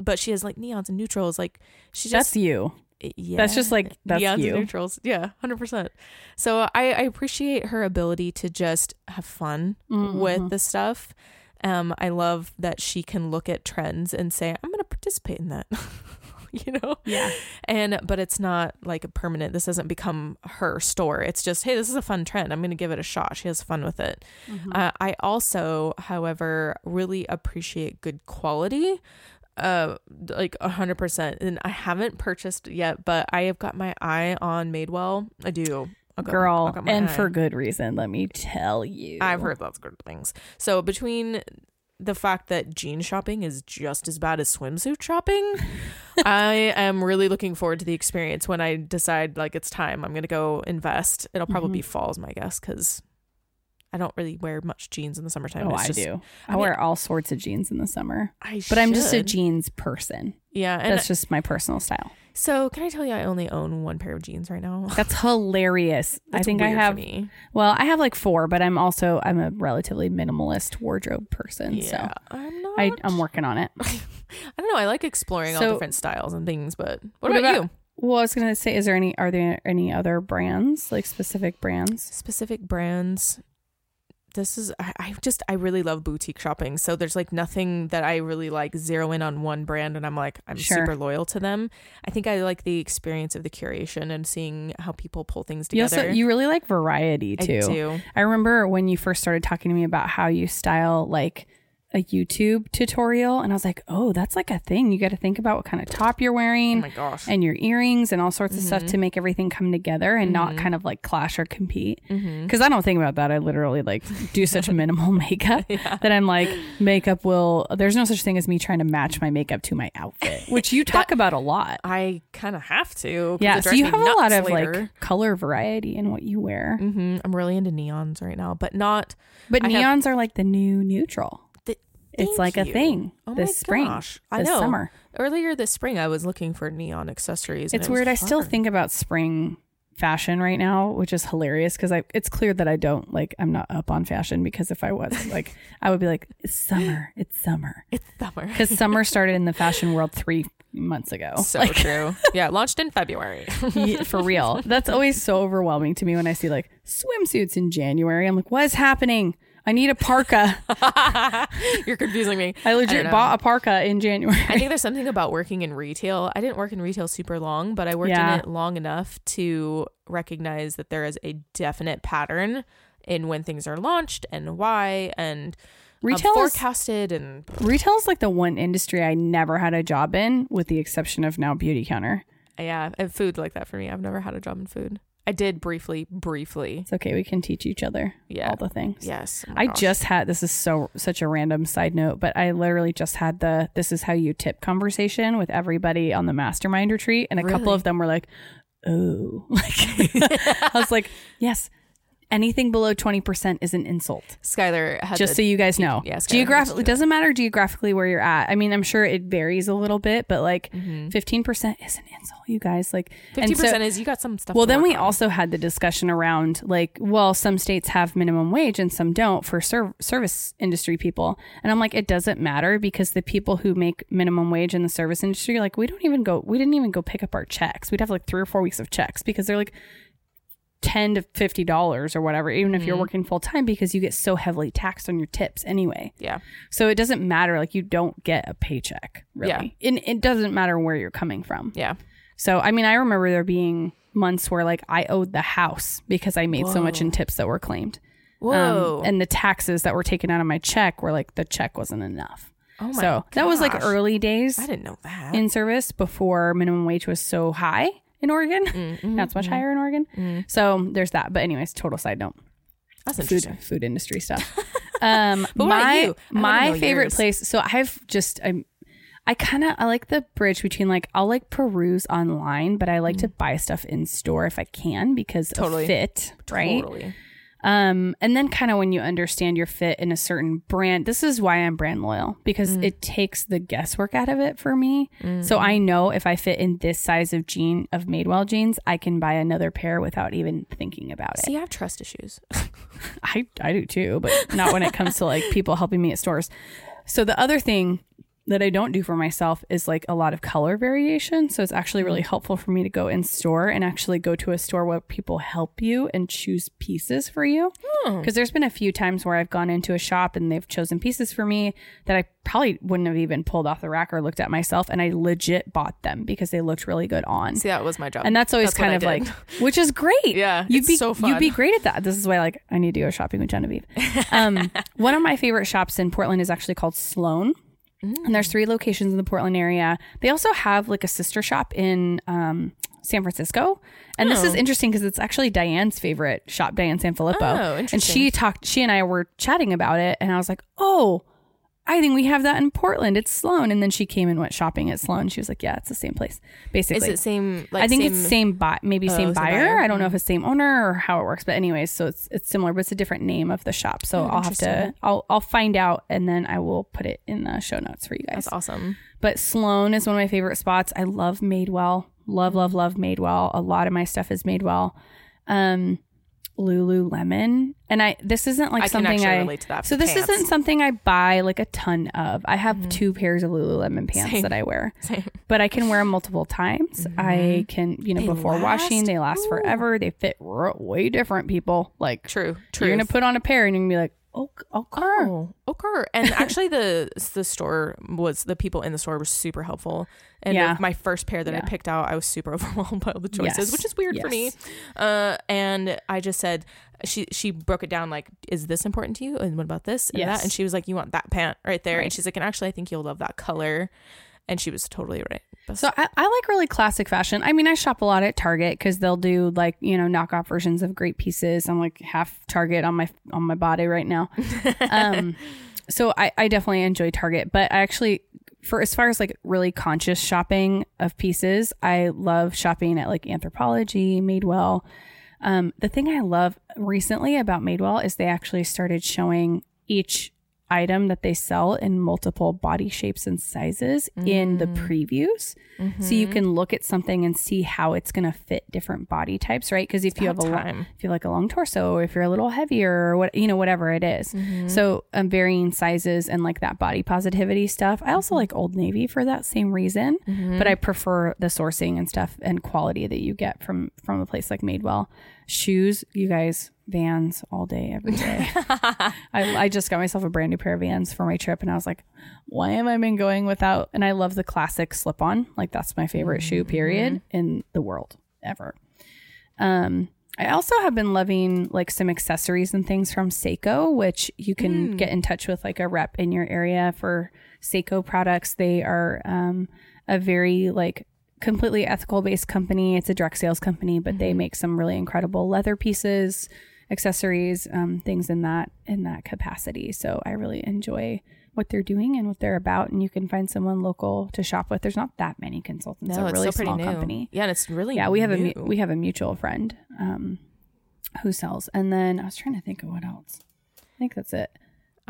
but she has like neons and neutrals. Like she just That's you. yeah, That's just like that's neons and you. neutrals. Yeah, hundred percent. So I, I appreciate her ability to just have fun Mhm. with the stuff. Um, I love that she can look at trends and say, "I'm going to participate in that." you know, Yeah. and but it's not like a permanent. This doesn't become her store. It's just, hey, this is a fun trend. I'm going to give it a shot. She has fun with it. Mhm. Uh, I also, however, really appreciate good quality. Uh, like a hundred percent. And I haven't purchased yet, but I have got my eye on Madewell. I do. I Girl, and eye. for good reason, let me tell you. I've heard lots of good things. So between the fact that jean shopping is just as bad as swimsuit shopping, I am really looking forward to the experience when I decide like it's time. I'm gonna go invest. It'll probably be Mm-hmm. fall, is my guess, because I don't really wear much jeans in the summertime. Oh, It's I just- do. I, I mean- wear all sorts of jeans in the summer, I but I'm just a jeans person. yeah. And That's just my personal style. so, can I tell you, I only own one pair of jeans right now. That's hilarious. I think I have. Well, I have like four, but I'm also I'm a relatively minimalist wardrobe person. Yeah, So I'm not. I, I'm working on it. I don't know. I like exploring all different styles and things, but what, What about, about- you? Well, I was gonna say, is there any are there any other brands like specific brands? Specific brands. This is I, I just I really love boutique shopping. So there's like nothing that I really like zero in on one brand and I'm like I'm Sure. super loyal to them. I think I like the experience of the curation and seeing how people pull things You together. also you really like variety I too. do. I remember when you first started talking to me about how you style like a YouTube tutorial, and I was like, oh, that's like a thing. You got to think about what kind of top you're Oh wearing my gosh. and your earrings and all sorts of stuff Mhm. to make everything come together and not Mhm. kind of like clash or compete. Because I don't think about that. I literally like do such minimal makeup Yeah. that I'm like, makeup will. There's no such thing as me trying to match my makeup to my outfit, which you talk about a lot. I kind of have to. Yeah, so you have a lot of later. like color variety in what you wear. hmm I'm really into neons right now, but not. But I have- neons are like the new neutral. It's like a thing Oh this my spring, gosh. I this know. summer. Earlier this spring, I was looking for neon accessories. and It's it weird. I still think about spring fashion right now, which is hilarious because I it's clear that I don't like I'm not up on fashion because if I was like I would be like it's summer, it's summer it's summer. because summer started in the fashion world three months ago. So like true. Yeah, launched in February. yeah, for real. That's always so overwhelming to me when I see like swimsuits in January. I'm like, what is happening? I need a parka. You're confusing me. I legit don't bought a parka in January. I think there's something about working in retail. I didn't work in retail super long, but I worked Yeah. in it long enough to recognize that there is a definite pattern in when things are launched and why and um, Retail is forecasted and Retail is like the one industry I never had a job in, with the exception of now Beautycounter. yeah, and food like that for me. I've never had a job in food. I did briefly, briefly. It's okay, we can teach each other Yeah. all the things. Yes. Oh I gosh. just had this is so such a random side note, but I literally just had the this is how you tip conversation with everybody on the mastermind retreat, and a couple of them were like, "Oh," like I was like, "Yes, anything below twenty percent is an insult." Skylar had just so you guys know. yeah, Skylar had to geographically, do doesn't matter geographically where you're at. I mean, I'm sure it varies a little bit, but like Mm-hmm. 15% is an insult, you guys. Like, and Fifty so- percent is you got some stuff. well, then we on. also had the discussion around like, well, some states have minimum wage and some don't for serv- service industry people. And I'm like, it doesn't matter because the people who make minimum wage in the service industry, like, we don't even go, we didn't even go pick up our checks. We'd have like three or four weeks of checks because they're like 10 to $50 or whatever, even if you're Mm-hmm. working full time because you get so heavily taxed on your tips anyway. yeah. So it doesn't matter. Like, you don't get a paycheck, really. And it doesn't matter where you're coming from. Yeah. So, I mean, I remember there being months where like I owed the house because I made so much in tips that were claimed. Um, Whoa. and the taxes that were taken out of my check were like the check wasn't enough. oh my So that was like early days I didn't know that. in service before minimum wage was so high in Oregon. Mm-hmm. Now it's much higher in Oregon. So there's that. But anyways, total side note That's food interesting. food industry stuff. Um, But what about my? My favorite yours. place. So I've just I'm. I kind of I like the bridge between like I'll like peruse online, but I like to buy stuff in store if I can because Mm. Totally. of fit, right? Totally. Um, and then kind of when you understand your fit in a certain brand, this is why I'm brand loyal because Mm. it takes the guesswork out of it for me. So I know if I fit in this size of jean of Madewell jeans, I can buy another pair without even thinking about it. See, I have trust issues. I I do too, but not when it comes to like people helping me at stores. So the other thing that I don't do for myself is like a lot of color variation. So it's actually really helpful for me to go in store and actually go to a store where people help you and choose pieces for you. Because there's been a few times where I've gone into a shop and they've chosen pieces for me that I probably wouldn't have even pulled off the rack or looked at myself, and I legit bought them because they looked really good on. See, that was my job. And that's always what kind of like, which is great. Yeah, you'd it's be so you'd be great at that. This is why, like, I need to go shopping with Genevieve. Um, one of my favorite shops in Portland is actually called Sloan, and there's three locations in the Portland area. They also have like a sister shop in um, San Francisco, and this is Oh. interesting because it's actually Diane's favorite shop, Diane Sanfilippo. Oh, interesting. and she talked. She and I were chatting about it, and I was like, oh. I think we have that in Portland. It's Sloan. And then she came and went shopping at Sloan. She was like, yeah, it's the same place, basically. Is it same? Like I think same, it's same buy, maybe Oh, same same buyer. buyer? I don't know if it's same owner or how it works, but anyways, so it's it's similar, but it's a different name of the shop. So Oh, I'll have to. I'll I'll find out and then I will put it in the show notes for you guys. That's awesome. But Sloan is one of my favorite spots. I love Madewell. Love love love Madewell. A lot of my stuff is Madewell. Um, Lululemon, and I this isn't like I something I relate to that. so this pants. isn't something I buy like a ton of. I have mm-hmm. two pairs of Lululemon pants Same. that I wear Same. but I can wear them multiple times. I mm-hmm. can, you know, They before washing, they last Ooh. forever. They fit r- way different, people. Like, True. True. you're gonna put on a pair and you're gonna be like, oh, oh. Oh, okay. And actually, the the store was the people in the store were super helpful. And Yeah. my first pair that I picked out, I was super overwhelmed by all the choices, Yes. which is weird for me. Uh, and I just said, she she broke it down like, is this important to you? And what about this and Yes. that? And she was like, you want that pant right there. And she's like, and actually, I think you'll love that color. And she was totally right. So I, I like really classic fashion. I mean, I shop a lot at Target because they'll do like you know knockoff versions of great pieces. I'm like half Target on my on my body right now. um, so I, I definitely enjoy Target, but I actually for as far as like really conscious shopping of pieces, I love shopping at like Anthropologie, Madewell. Um, the thing I love recently about Madewell is they actually started showing each item that they sell in multiple body shapes and sizes in the mm. previews. So you mm-hmm. can look at something and see how it's going to fit different body types, right? Because if you have a about if you like a long torso, or if you're a little heavier, or what you know, whatever it is. Mm-hmm. So um, varying sizes and like that body positivity stuff. I also mm-hmm. like Old Navy for that same reason, but I prefer the sourcing and stuff and quality that you get from from a place like Madewell. Shoes, you guys, Vans all day, every day. I, I just got myself a brand new pair of Vans for my trip, and I was like, why am I been going without? And I love the classic slip on. Like that's my favorite shoe, period, in the world ever. Um, I also have been loving like some accessories and things from Sseko, which you can get in touch with like a rep in your area for Sseko products. They are um, a very like completely ethical based company. It's a direct sales company, but they make some really incredible leather pieces, accessories, um, things in that in that capacity. So I really enjoy what they're doing and what they're about. And you can find someone local to shop with. There's not that many consultants. no, a it's really pretty small new. company. Yeah, and it's really Yeah, we have a new. mu- we have a mutual friend um, who sells, and then I was trying to think of what else. I think that's it.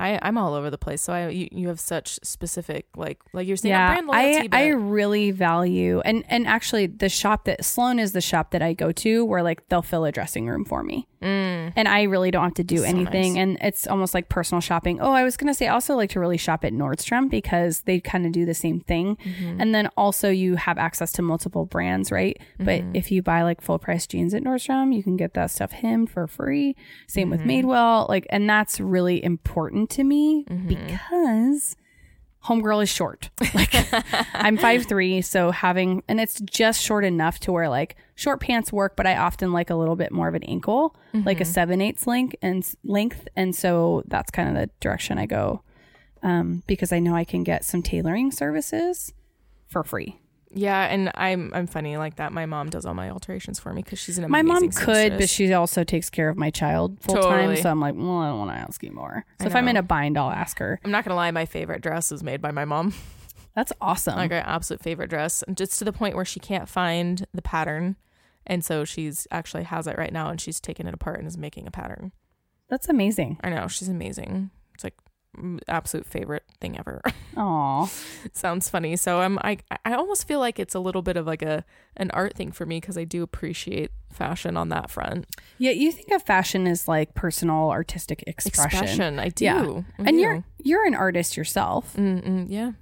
I I'm all over the place. So I you, you have such specific like like you're saying yeah, brand loyalty. I but I really value and and actually the shop that Sloan is the shop that I go to where like they'll fill a dressing room for me, Mm. and I really don't have to do So anything, nice. and it's almost like personal shopping. Oh, I was gonna say I also like to really shop at Nordstrom because they kind of do the same thing, Mm-hmm. and then also you have access to multiple brands, right? But Mm-hmm. if you buy like full price jeans at Nordstrom, you can get that stuff hemmed for free. Same with Mm-hmm. Madewell, like, and that's really important to me Mm-hmm. because homegirl is short. Like I'm five three, so having and it's just short enough to where like short pants work, but I often like a little bit more of an ankle, like a seven eighths length and length, and so that's kind of the direction I go, um, because I know I can get some tailoring services for free. Yeah, and I'm I'm funny like that. My mom does all my alterations for me because she's an amazing. My mom could, but she also takes care of my child full time, so I'm like, well, I don't want to ask you more. So I if I'm in a bind, I'll ask her. I'm not gonna lie, my favorite dress is made by my mom. That's awesome. Like her absolute favorite dress, and just to the point where she can't find the pattern, and so she's actually has it right now, and she's taken it apart and is making a pattern. That's amazing. I know she's amazing. It's like absolute favorite thing ever. Aw. Sounds funny. So I'm I I almost feel like it's a little bit of like a an art thing for me because I do appreciate fashion on that front. Yeah, you think of fashion as like personal artistic expression. I do. Yeah. I And do. you're you're an artist yourself. Mm-mm, yeah.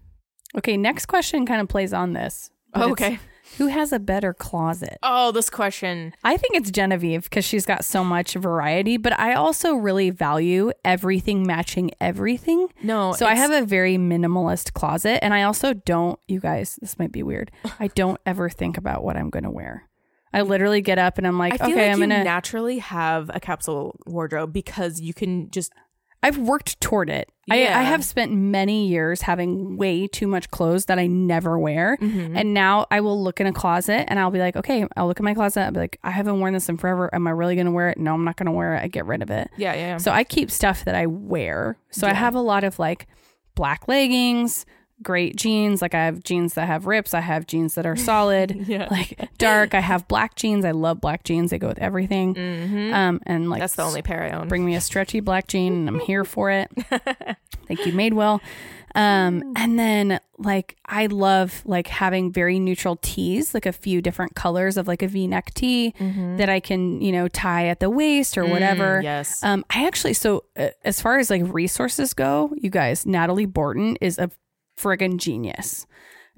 Okay, next question kind of plays on this. Oh, okay. Who has a better closet? Oh, this question. I think it's Genevieve because she's got so much variety, but I also really value everything matching everything. No. So I have a very minimalist closet and I also don't, you guys, this might be weird. I don't ever think about what I'm going to wear. I literally get up and I'm like, I feel okay, like I'm you to naturally have a capsule wardrobe because you can just I've worked toward it. I, Yeah. I have spent many years having way too much clothes that I never wear. Mm-hmm. And now I will look in a closet and I'll be like, okay, I'll look in my closet. I'll be like, I haven't worn this in forever. Am I really going to wear it? No, I'm not going to wear it. I get rid of it. yeah, yeah. yeah. So I keep stuff that I wear. So I have a lot of like black leggings, great jeans. Like I have jeans that have rips, I have jeans that are solid. Yeah. Like dark, I have black jeans. I love black jeans. They go with everything. Mm-hmm. Um, and like That's the only pair I own. bring me a stretchy black jean and I'm here for it. Thank you, Madewell. Um, and then like I love like having very neutral tees, like a few different colors of like a V-neck tee that I can, you know, tie at the waist or whatever. Mm, yes. Um, I actually so uh, as far as like resources go, you guys, Natalie Borton is a friggin' genius.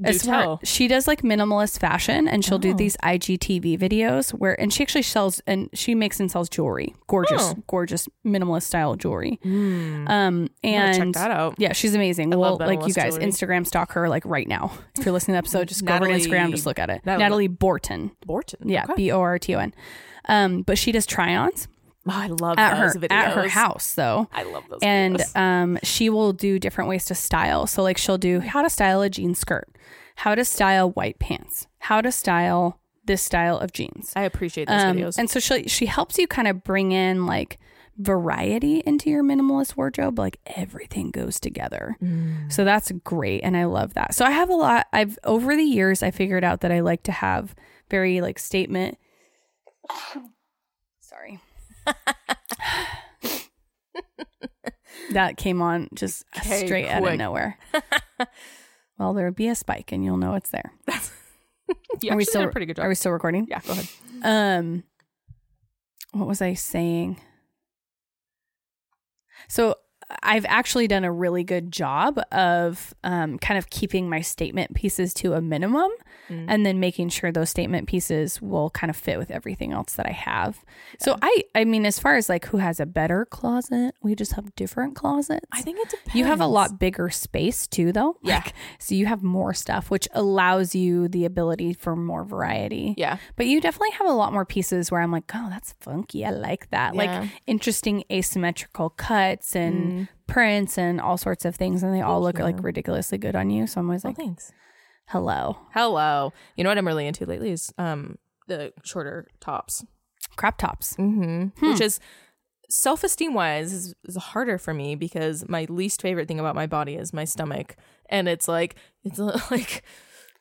Do As far- she does like minimalist fashion and she'll do Oh. these IGTV videos where and she actually sells and she makes and sells jewelry. Gorgeous, Oh. gorgeous minimalist style jewelry. Mm. Um and check that out. yeah, she's amazing. I well, like you guys, jewelry. Instagram stalk her like right now. If you're listening to the episode, just go over to Instagram, just look at it. Natalie- Natalie Borton. Borton. Yeah, Okay. B O R T O N. Um, but she does try-ons Oh, I love at those her videos. at her house though. I love those. And videos. um, she will do different ways to style. So like she'll do how to style a jean skirt, how to style white pants, how to style this style of jeans. I appreciate those Um, videos. and so she she helps you kind of bring in like variety into your minimalist wardrobe. Like everything goes together. Mm. So that's great, and I love that. So I have a lot. I've over the years I figured out that I like to have very like statement. That came on just Okay, straight out of nowhere. well, there would be a spike, and you'll know it's there. are we still pretty good job. Are we still recording? yeah, go ahead. Um, what was I saying? So I've actually done a really good job of um, kind of keeping my statement pieces to a minimum Mm. and then making sure those statement pieces will kind of fit with everything else that I have. So I I mean as far as like who has a better closet, we just have different closets. I think it depends. You have a lot bigger space too, though. Yeah. Like, so you have more stuff, which allows you the ability for more variety. Yeah. But you definitely have a lot more pieces where I'm like, oh, that's funky. I like that. Yeah. Like interesting asymmetrical cuts and Mm. Prints and all sorts of things. And they all look you. like ridiculously good on you. So I'm always Oh, like, thanks. hello. Hello. You know what I'm really into lately is um the shorter tops. Crop tops. Mm-hmm. Which is self esteem wise is, is harder for me because my least favorite thing about my body is my stomach, and it's like it's like.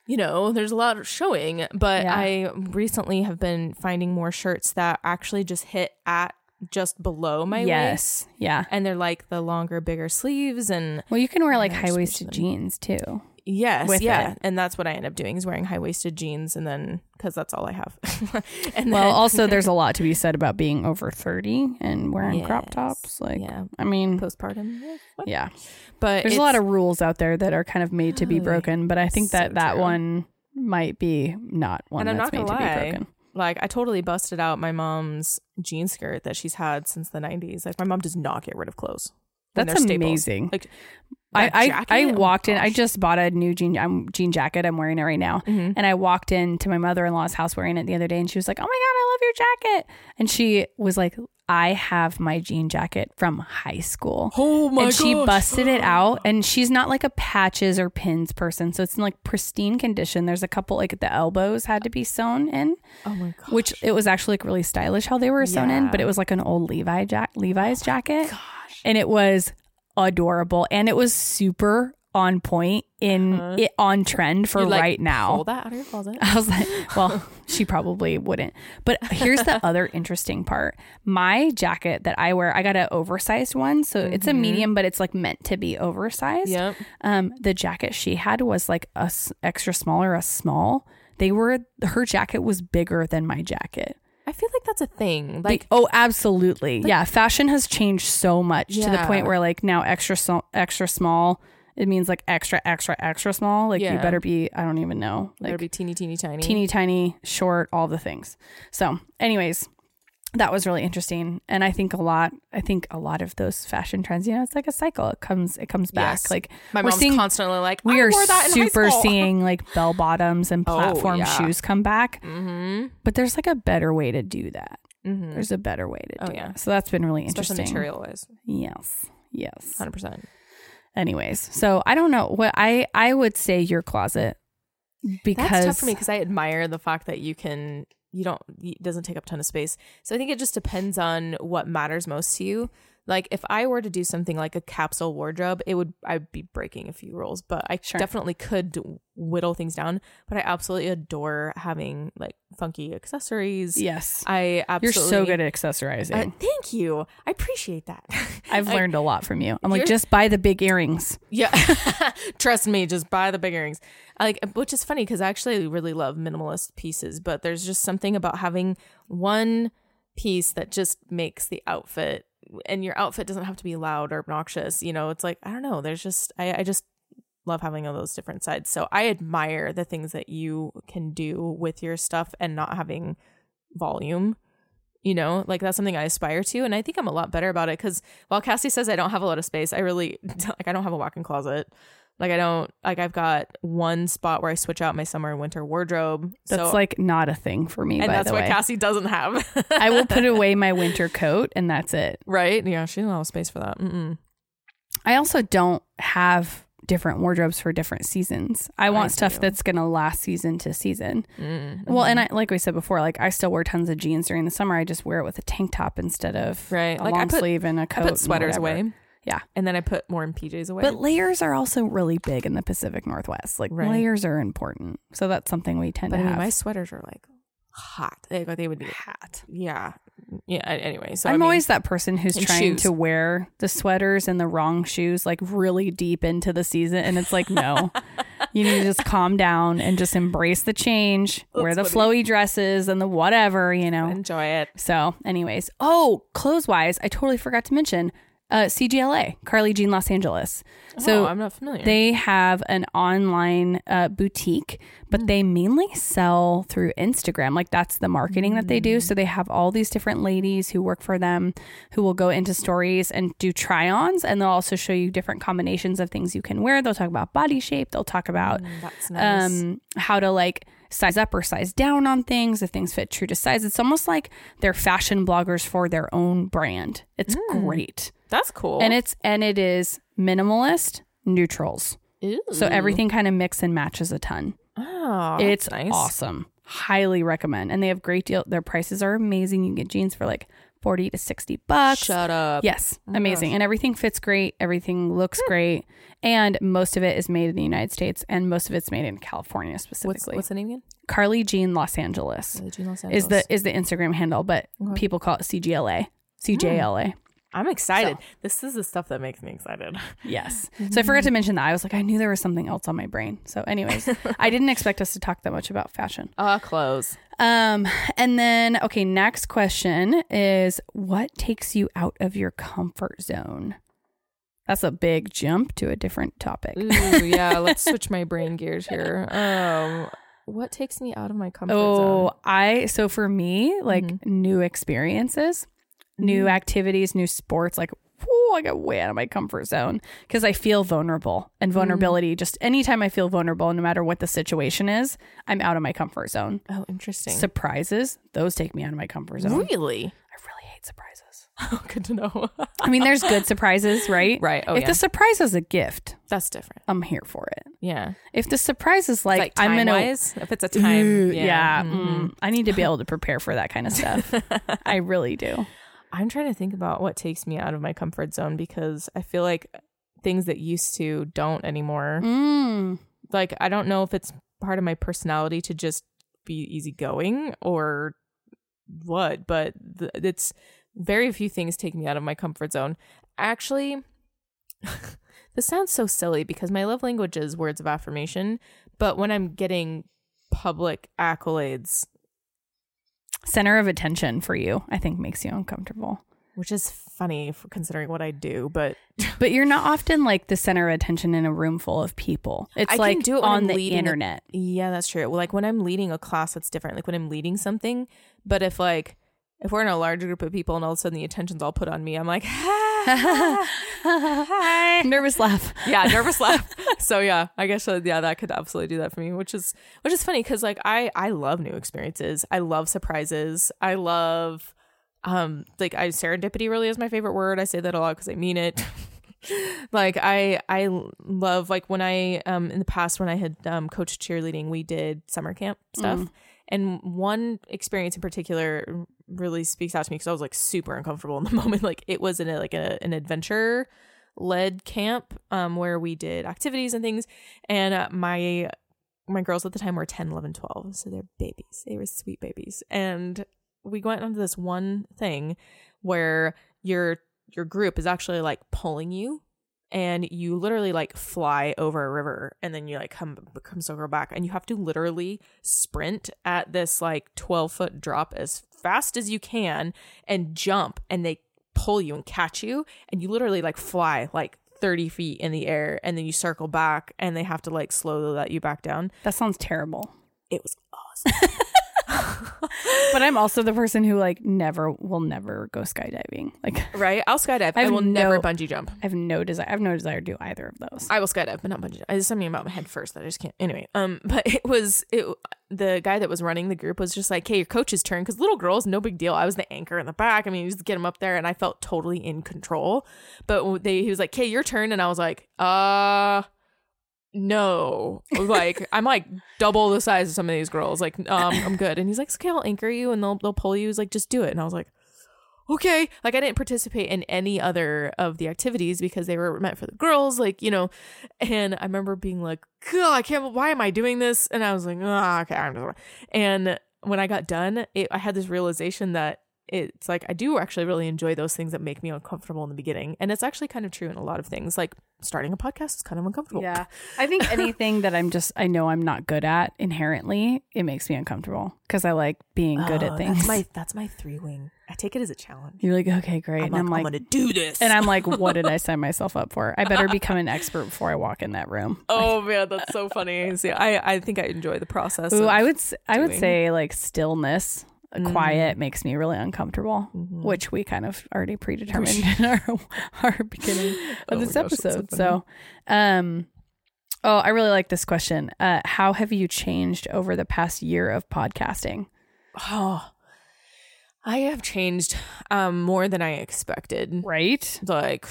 You know, there's a lot of showing, but Yeah. I recently have been finding more shirts that actually just hit at just below my waist. yes. Yeah. And they're like the longer, bigger sleeves and Well, you can wear like high waisted jeans too. Yes, yeah, it. and that's what I end up doing is wearing high waisted jeans, and then because that's all I have. and Well, then, also, there's a lot to be said about being over 30 and wearing crop tops. Like, yeah, I mean, postpartum. yeah, what? yeah. but There's a lot of rules out there that are kind of made to be broken, but I think that So that true. one might be not one And that's made gonna be broken. Like I totally busted out my mom's jean skirt that she's had since the 90s. Like my mom does not get rid of clothes. That's staples. amazing. Like I that I, jacket, I oh my walked in. I just bought a new jean um, jean jacket. I'm wearing it right now, Mhm. and I walked into my mother in law's house wearing it the other day, and she was like, "Oh my god, I love your jacket!" And she was like, "I have my jean jacket from high school." Oh my and she gosh. busted it out and she's not like a patches or pins person so it's in like pristine condition there's a couple like the elbows had to be sewn in Oh my god. which it was actually like really stylish how they were sewn in but it was like an old levi jack levi's oh jacket gosh. and it was adorable and it was super on point in Uh-huh. it on trend for like, right now Pull that out of your closet. I was like, well, she probably wouldn't. But here's the other interesting part. My jacket that I wear, I got an oversized one. So it's a medium, but it's like meant to be oversized. Yep. Um, the jacket she had was like a s- extra small or a small. They were, her jacket was bigger than my jacket. I feel like that's a thing. Like, Like oh, absolutely. yeah. Fashion has changed so much to the point where like now extra, so- extra small, it means like extra, extra, extra small. Like you better be, I don't even know. Like better be teeny, teeny, tiny. teeny tiny, short, all the things. So, anyways, that was really interesting, and I think a lot. I think a lot of those fashion trends, you know, it's like a cycle. It comes, it comes back. Yes. Like My we're mom's seeing, constantly like, we are wore that in super seeing like bell bottoms and Oh, platform yeah. shoes come back. Mm-hmm. But there's like a better way to do that. Mm-hmm. There's a better way to do Oh, do yeah. it. So that's been really interesting. Especially material wise, Yes. Yes. hundred percent. Anyways, so I don't know what I I would say your closet because That's tough for me because I admire the fact that you can, you don't, it doesn't take up a ton of space. So I think it just depends on what matters most to you. Like if I were to do something like a capsule wardrobe, it would I'd be breaking a few rules, but I Sure. definitely could whittle things down. But I absolutely adore having like funky accessories. Yes. I You're absolutely so good at accessorizing. Uh, thank you. I appreciate that. I've I- learned a lot from you. I'm like, just buy the big earrings. Yeah, trust me, just buy the big earrings. I like, which is funny because I actually really love minimalist pieces, but there's just something about having one piece that just makes the outfit, and your outfit doesn't have to be loud or obnoxious. You know, it's like I don't know. There's just I, I just love having all those different sides. So I admire the things that you can do with your stuff and not having volume. You know, like that's something I aspire to, and I think I'm a lot better about it. Because while Cassie says I don't have a lot of space, I really like I don't have a walk-in closet. Like I don't like I've got one spot where I switch out my summer and winter wardrobe. That's so, like not a thing for me. and that's what way. Cassie doesn't have. I will put away my winter coat, and that's it. right? Yeah, she doesn't have space for that. Mm-mm. I also don't have different wardrobes for different seasons. I want stuff that's going to last season to season. Mm. Well, and I like we said before, like I still wear tons of jeans during the summer. I just wear it with a tank top instead of Right. a Like, I long put- sleeve and a I coat. put sweaters away. Yeah. and then I put more in PJs away. But layers are also really big in the Pacific Northwest. Like Right. layers are important. So that's something we tend But to I mean, have. my sweaters are like hot. They, they would be hot. yeah, yeah. Anyway, so I I'm mean, always that person who's and trying shoes. to wear the sweaters and the wrong shoes like really deep into the season. And it's like, no, you need to just calm down and just embrace the change, wear the That's flowy dresses and the whatever, you know. enjoy it. So, anyways, oh, clothes wise, I totally forgot to mention uh, CGLA, Carly Jean Los Angeles. So oh, I'm not familiar. they have an online uh, boutique, but they mainly sell through Instagram. Like that's the marketing that they do. So they have all these different ladies who work for them who will go into stories and do try ons. And they'll also show you different combinations of things you can wear. They'll talk about body shape. They'll talk about Mm, nice. um, how to like size up or size down on things if things fit true to size. It's almost like they're fashion bloggers for their own brand. It's great. That's cool. And it's and it is minimalist neutrals. So everything kind of mix and matches a ton. Oh, it's nice. awesome. Highly recommend. And they have great deal. Their prices are amazing. You can get jeans for like 40 to 60 bucks. Shut up. Yes, Oh amazing. gosh. And everything fits great. Everything looks hmm. great. And most of it is made in the United States and most of it's made in California specifically. what's the name again? Carly Jean Los Angeles Really, Gene Los is the is the Instagram handle, but Okay. people call it CGLA. CJLA. Hmm. I'm excited. This is the stuff that makes me excited. Yes. So I forgot to mention that. I was like, I knew there was something else on my brain. So, anyways, I didn't expect us to talk that much about fashion. Uh, clothes. Um, and then okay, next question is what takes you out of your comfort zone? That's a big jump to a different topic. Ooh, yeah. Let's switch my brain gears here. Um, what takes me out of my comfort Oh, zone? Oh, I so for me, like Mm-hmm. new experiences, new activities, new sports, like whew, I get way out of my comfort zone because I feel vulnerable Mm-hmm. and vulnerability. Just anytime I feel vulnerable, no matter what the situation is, I'm out of my comfort zone. Oh, interesting. Surprises, those take me out of my comfort zone. really? I really hate surprises. Oh, good to know. I mean, there's good surprises, right? right. Oh, if yeah. the surprise is a gift, That's different. I'm here for it. Yeah. If the surprise is like, like I'm gonna if it's a time. Ooh, yeah. yeah, Mhm. mm, I need to be able to prepare for that kind of stuff. I really do. I'm trying to think about what takes me out of my comfort zone because I feel like things that used to don't anymore. Mm. Like I don't know if it's part of my personality to just be easygoing or what, but th- it's very few things take me out of my comfort zone. Actually, this sounds so silly because my love language is words of affirmation, but when I'm getting public accolades, Center of attention for you, I think, makes you uncomfortable. which is funny for considering what I do, but But you're not often like the center of attention in a room full of people. It's I like do it on I'm the leading a- internet. Yeah, that's true. Well, like when I'm leading a class, that's different. Like when I'm leading something, but if like if we're in a large group of people and all of a sudden the attention's all put on me, I'm like. Nervous laugh. yeah, nervous laugh. So yeah, I guess uh, yeah, that could absolutely do that for me, which is which is funny because like I I love new experiences. I love surprises. I love um like I serendipity really is my favorite word. I say that a lot because I mean it. like I I love like when I um in the past when I had um coached cheerleading, we did summer camp stuff. And one experience in particular really speaks out to me because I was like super uncomfortable in the moment. Like it was in a, like a, an adventure led camp um, where we did activities and things. And uh, my my girls at the time were 10, 11, 12. So they're babies. They were sweet babies. And we went onto this one thing where your your group is actually like pulling you and you literally like fly over a river and then you like come come circle back and you have to literally sprint at this like 12 foot drop as fast as you can and jump and they pull you and catch you and you literally like fly like 30 feet in the air and then you circle back and they have to like slowly let you back down That sounds terrible. it was awesome But I'm also the person who like never will never go skydiving. Like right i'll skydive I i, will never bungee jump I have no desire. I have no desire to do either of those. I will skydive, but not bungee. Jump. There's something about my head first that I just can't. Anyway, um, but it was it. The guy that was running the group was just like, "Hey, your coach's turn," because little girls, no big deal. I was the anchor in the back. I mean, you just get him up there, and I felt totally in control. But they, he was like, "Hey, your turn," and I was like, "Uh." No, like I'm like double the size of some of these girls. Like, um, I'm good. And he's like, okay, I'll anchor you, and they'll they'll pull you. He's like, just do it. And I was like, okay. Like I didn't participate in any other of the activities because they were meant for the girls, like, you know. And I remember being like, God, I can't why am I doing this? And I was like, ah, okay, I'm just and when I got done, it, I had this realization that it's like I do actually really enjoy those things that make me uncomfortable in the beginning. And it's actually kind of true in a lot of things. Like starting a podcast is kind of uncomfortable. Yeah. I think anything that I'm just I know I'm not good at inherently, it makes me uncomfortable because I like being good Oh, at things. That's my that's my three wing. I take it as a challenge. You're like, okay, great. I'm and like, I'm I'm, like, gonna do this. and I'm like, what did I sign myself up for? I better become an expert before I walk in that room. Oh man, that's so funny. See, I I think I enjoy the process. Ooh, I would I would say like stillness, Mm. quiet makes me really uncomfortable, Mhm. which we kind of already predetermined in our our beginning Oh of my this gosh, episode. So, um, oh, I really like this question. Uh, how have you changed over the past year of podcasting? Oh, I have changed um more than I expected. Right. Like,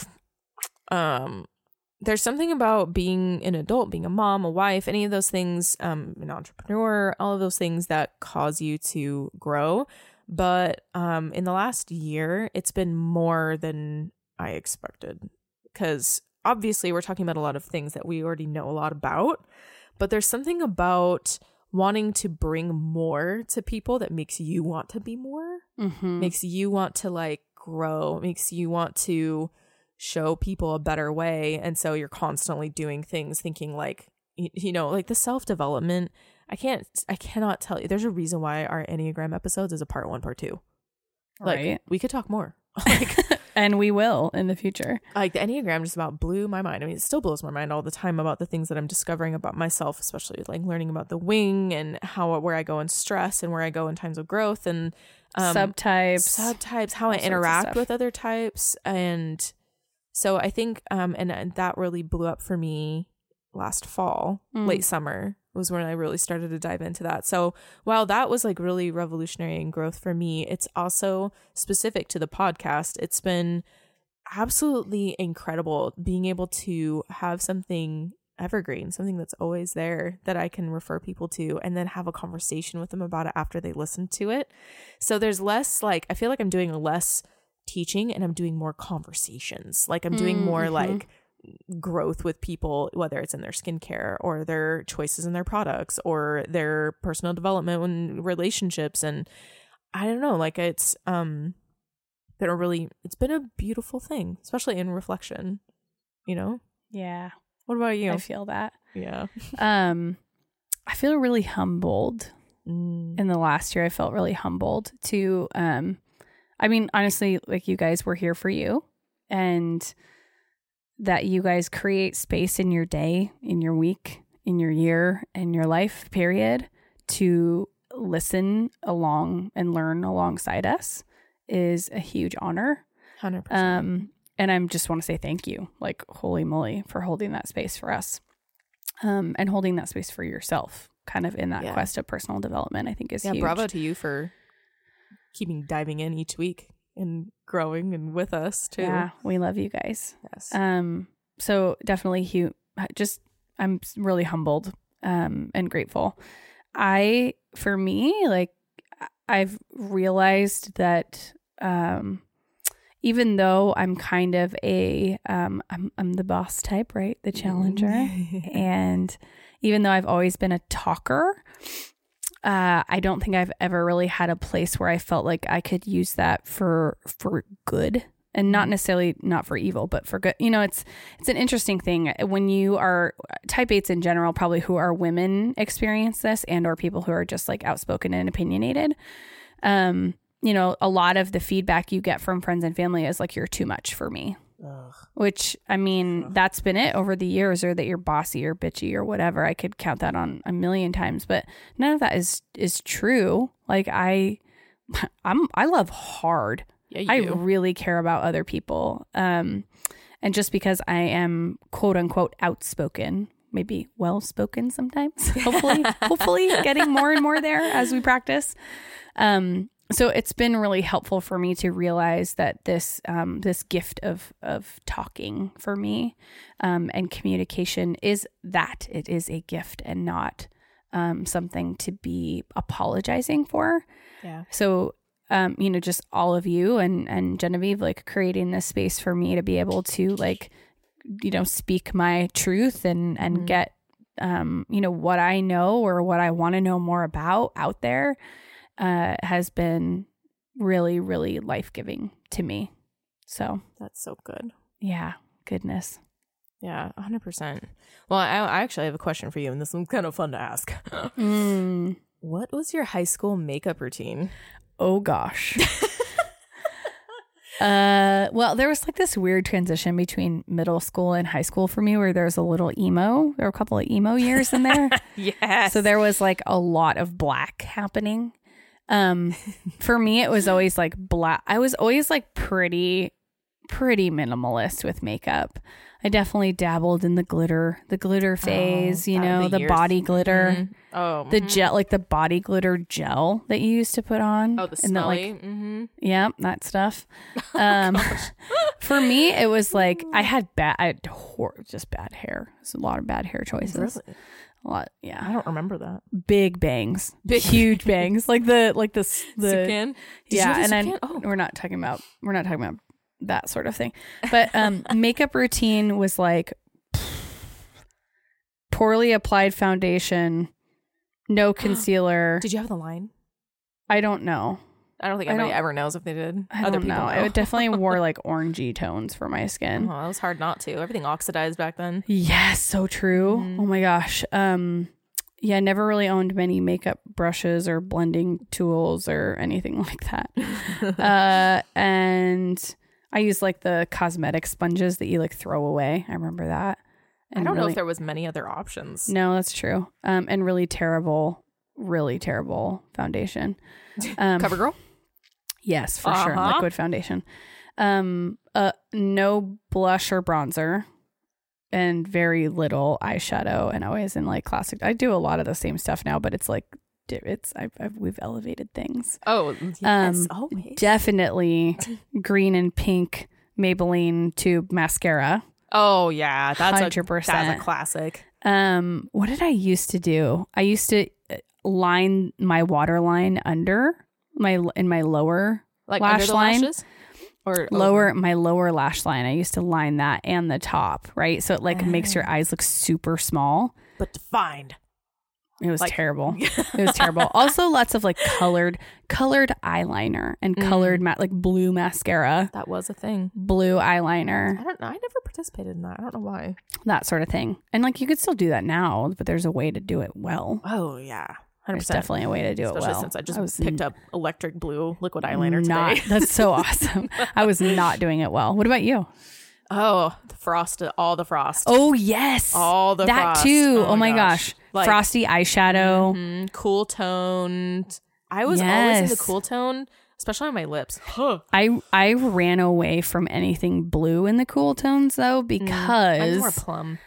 um, there's something about being an adult, being a mom, a wife, any of those things, um, an entrepreneur, all of those things that cause you to grow. But um, in the last year, it's been more than I expected because obviously we're talking about a lot of things that we already know a lot about, but there's something about wanting to bring more to people that makes you want to be more Mm-hmm. makes you want to like grow, makes you want to show people a better way. And so you're constantly doing things thinking like, y- you know, like the self development. I can't, I cannot tell you. There's a reason why our Enneagram episodes is a part one, part two. Like, right. we could talk more. like, and we will in the future. like the Enneagram just about blew my mind. I mean, it still blows my mind all the time about the things that I'm discovering about myself, especially like learning about the wing and how where I go in stress and where I go in times of growth and um, Subtypes. subtypes, how I interact with other types, and so I think, um, and, and that really blew up for me last fall, Mm. late summer was when I really started to dive into that. So while that was like really revolutionary and growth for me, it's also specific to the podcast. It's been absolutely incredible being able to have something evergreen, something that's always there that I can refer people to and then have a conversation with them about it after they listen to it. So there's less like I feel like I'm doing less teaching and I'm doing more conversations. Like I'm doing more Mhm. like growth with people whether it's in their skincare or their choices in their products or their personal development and relationships and I don't know like it's um been a really it's been a beautiful thing especially in reflection you know Yeah. what about you I feel that. yeah Um, I feel really humbled Mm. in the last year. I felt really humbled to, um, I mean, honestly, like you guys were here for you and that you guys create space in your day, in your week, in your year, in your life period to listen along and learn alongside us is a huge honor. 100% Um, and I just want to say thank you, like holy moly, for holding that space for us, um, and holding that space for yourself, kind of in that Yeah. quest of personal development. I think is yeah huge. bravo to you for keeping diving in each week and growing and with us too Yeah, we love you guys. yes Um, so definitely, hu- just I'm really humbled, um, and grateful. I, for me, like I've realized that um, even though I'm kind of a um, I'm I'm the boss type, right? The challenger, and even though I've always been a talker, uh, I don't think I've ever really had a place where I felt like I could use that for for good and not necessarily not for evil, but for good. You know, it's it's an interesting thing when you are type eights in general, probably who are women experience this, and or people who are just like outspoken and opinionated. Um, you know, a lot of the feedback you get from friends and family is like you're too much for me. Ugh. Which I mean, that's been it over the years, or that you're bossy or bitchy or whatever. I could count that on a million times, but none of that is is true. Like I, I'm I love hard. Yeah, you I do. really care about other people. Um, and just because I am quote unquote outspoken, maybe well spoken sometimes, hopefully, hopefully getting more and more there as we practice. Um, so it's been really helpful for me to realize that this um, this gift of of talking for me um, and communication is that it is a gift and not um, something to be apologizing for. yeah. So, um, you know, just all of you and and Genevieve, like creating this space for me to be able to like, you know, speak my truth and and Mhm. get, um, you know, what I know or what I want to know more about out there, uh, has been really really life giving to me. So That's so good. yeah, goodness. Yeah, 100%. Well, I, I actually have a question for you, and this one's kind of fun to ask. Mm. what was your high school makeup routine? Oh gosh. uh well there was like this weird transition between middle school and high school for me where there was a little emo there were a couple of emo years in there Yes. so there was like a lot of black happening um for me it was always like black i was always like pretty pretty minimalist with makeup i definitely dabbled in the glitter the glitter phase you know the the, body glitter Mhm. Oh, the mhm. gel like the body glitter gel that you used to put on Oh, the and that, like smelly. mm-hmm. yeah, that stuff. Um, for me, it was like I had bad, I had hor- just bad hair. It's a lot of bad hair choices. Really? A lot, yeah. I don't remember that. Big bangs, Big- huge bangs, like the like the the Sucan? Did you yeah. have a And then Sucan? Oh. we're not talking about we're not talking about that sort of thing. But um, makeup routine was like poorly applied foundation, no concealer. Did you have the line? I don't know. I don't think I anybody don't- ever knows if they did. I Other don't people know. know. I definitely wore like orangey tones for my skin. Oh, that was hard not to. Everything oxidized back then. Yes, so true. Mhm. Oh my gosh. Um yeah, never really owned many makeup brushes or blending tools or anything like that. uh and I used like the cosmetic sponges that you like throw away. I remember that. I don't know if there was many other options. No, that's true. Um and really terrible, really terrible foundation. Um CoverGirl? Yes, for sure. Uh-huh. Liquid foundation. Um, uh, no blush or bronzer, and very little eyeshadow, and always in like classic. I do a lot of the same stuff now, but it's like it's I've, I've we've elevated things. Oh, yes. Um, always. Definitely green and pink Maybelline tube mascara. oh, yeah. That's a, Hundred that's percent. a classic. Um, what did I used to do? I used to uh, line my waterline under my in my lower Like Lash under the line? lashes? Or lower over? my lower lash line i used to line that and the top right so it like makes your eyes look super small But defined. it was Like- terrible it was terrible also lots of like colored colored eyeliner and Mm. colored ma- like blue mascara That was a thing. blue eyeliner. I don't know. I never participated in that. I don't know why. that sort of thing and like you could still do that now but there's a way to do it well Oh, yeah. 100%. there's definitely a way to do Especially it well since I just was picked up electric blue liquid eyeliner not, today. that's so awesome i was not doing it well what about you oh, the frost, all the frost. oh yes all the frost. that frost. too oh, my gosh, Like, frosty eyeshadow mhm, cool toned. I was always in the cool tone, especially on my lips. Huh. I I ran away from anything blue in the cool tones though because I'm because more plum.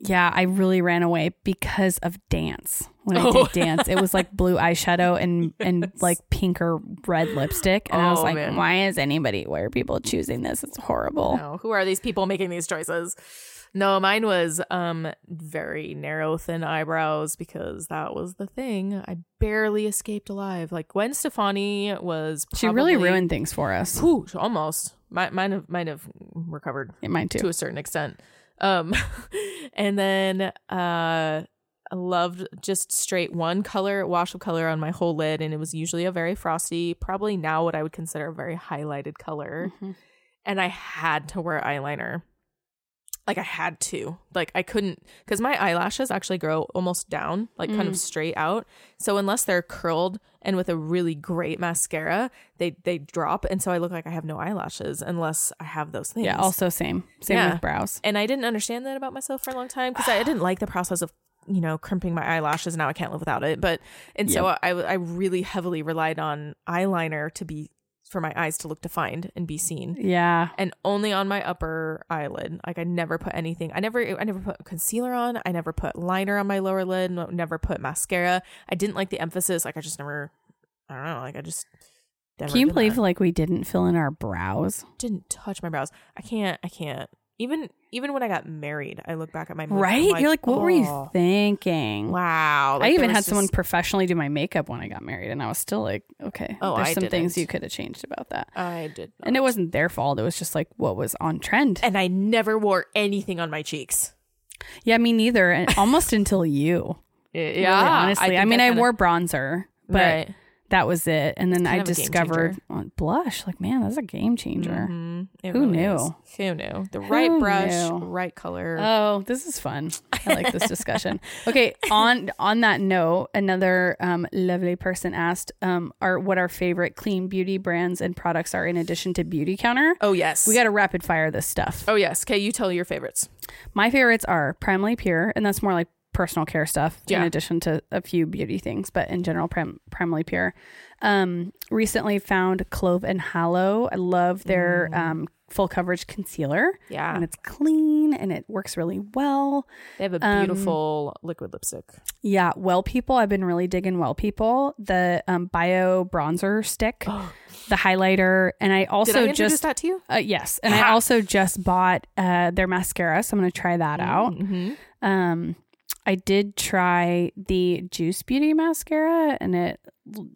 Yeah, I really ran away because of dance. When I Oh. did dance, it was like blue eyeshadow and and like pink or red lipstick, and I was Oh, like, man. why is anybody? Why are people choosing this? It's horrible. No, who are these people making these choices? No, mine was um very narrow, thin eyebrows because that was the thing. I barely escaped alive. Like Gwen Stefani was. She really ruined things for us. Whew, almost. Mi- mine have might have recovered Yeah, mine to a certain extent. Um, and then uh, I loved just straight one color wash of color on my whole lid, and it was usually a very frosty, probably now what I would consider a very highlighted color. Mhm. And I had to wear eyeliner. Like I had to. Like I couldn't because my eyelashes actually grow almost down, like kind Mm. of straight out. So unless they're curled and with a really great mascara, they they drop, and so I look like I have no eyelashes unless I have those things. Yeah, also same. Same Yeah. with brows. and I didn't understand that about myself for a long time because I didn't like the process of you know crimping my eyelashes. Now I can't live without it. But and so I I really heavily relied on eyeliner to be for my eyes to look defined and be seen Yeah. and only on my upper eyelid. Like I never put anything. I never I never put concealer on. I never put liner on my lower lid. No, never put mascara. I didn't like the emphasis. Like I just never. I don't know. Like I just. Can you believe that. like we didn't fill in our brows? Didn't touch my brows. I can't. I can't. Even even when I got married, I look back at my I'm Right? You're like, what were you oh, thinking? Wow. Like, I even had someone professionally do my makeup when I got married, and I was still like, okay, Oh, there's I some things didn't. you could have changed about that. I did. And it wasn't their fault. It was just like what was on trend. And I never wore anything on my cheeks. Yeah, me neither. And almost until you. Yeah. really, honestly. I, think mean, I, kinda- wore bronzer, but Right. That was it. And then I kind of a game discovered blush, like, man, that's a game changer. Mhm. Who really knew? is. Who knew? The right Who brush, knew? right color. Oh, this is fun. I like this discussion. Okay, on on that note, another um, lovely person asked, um, "Are what our favorite clean beauty brands and products are in addition to Beautycounter?" oh yes. We got to rapid fire this stuff. Oh yes. Okay, you tell your favorites. My favorites are Primally Pure, and that's more like personal care stuff in addition to a few beauty things, but in general, Prim- Primally Pure. Um, recently found Clove and Hallow. I love their um, full coverage concealer, Yeah. and it's clean and it works really well. They have a Um, beautiful liquid lipstick. Yeah, Well People. I've been really digging Well People. The um, Bio Bronzer Stick, the highlighter, and I also Did I just that to you? uh, yes, and I also just bought uh, their mascara, so I'm going to try that out. Mm-hmm. Um, I did try the Juice Beauty mascara, and it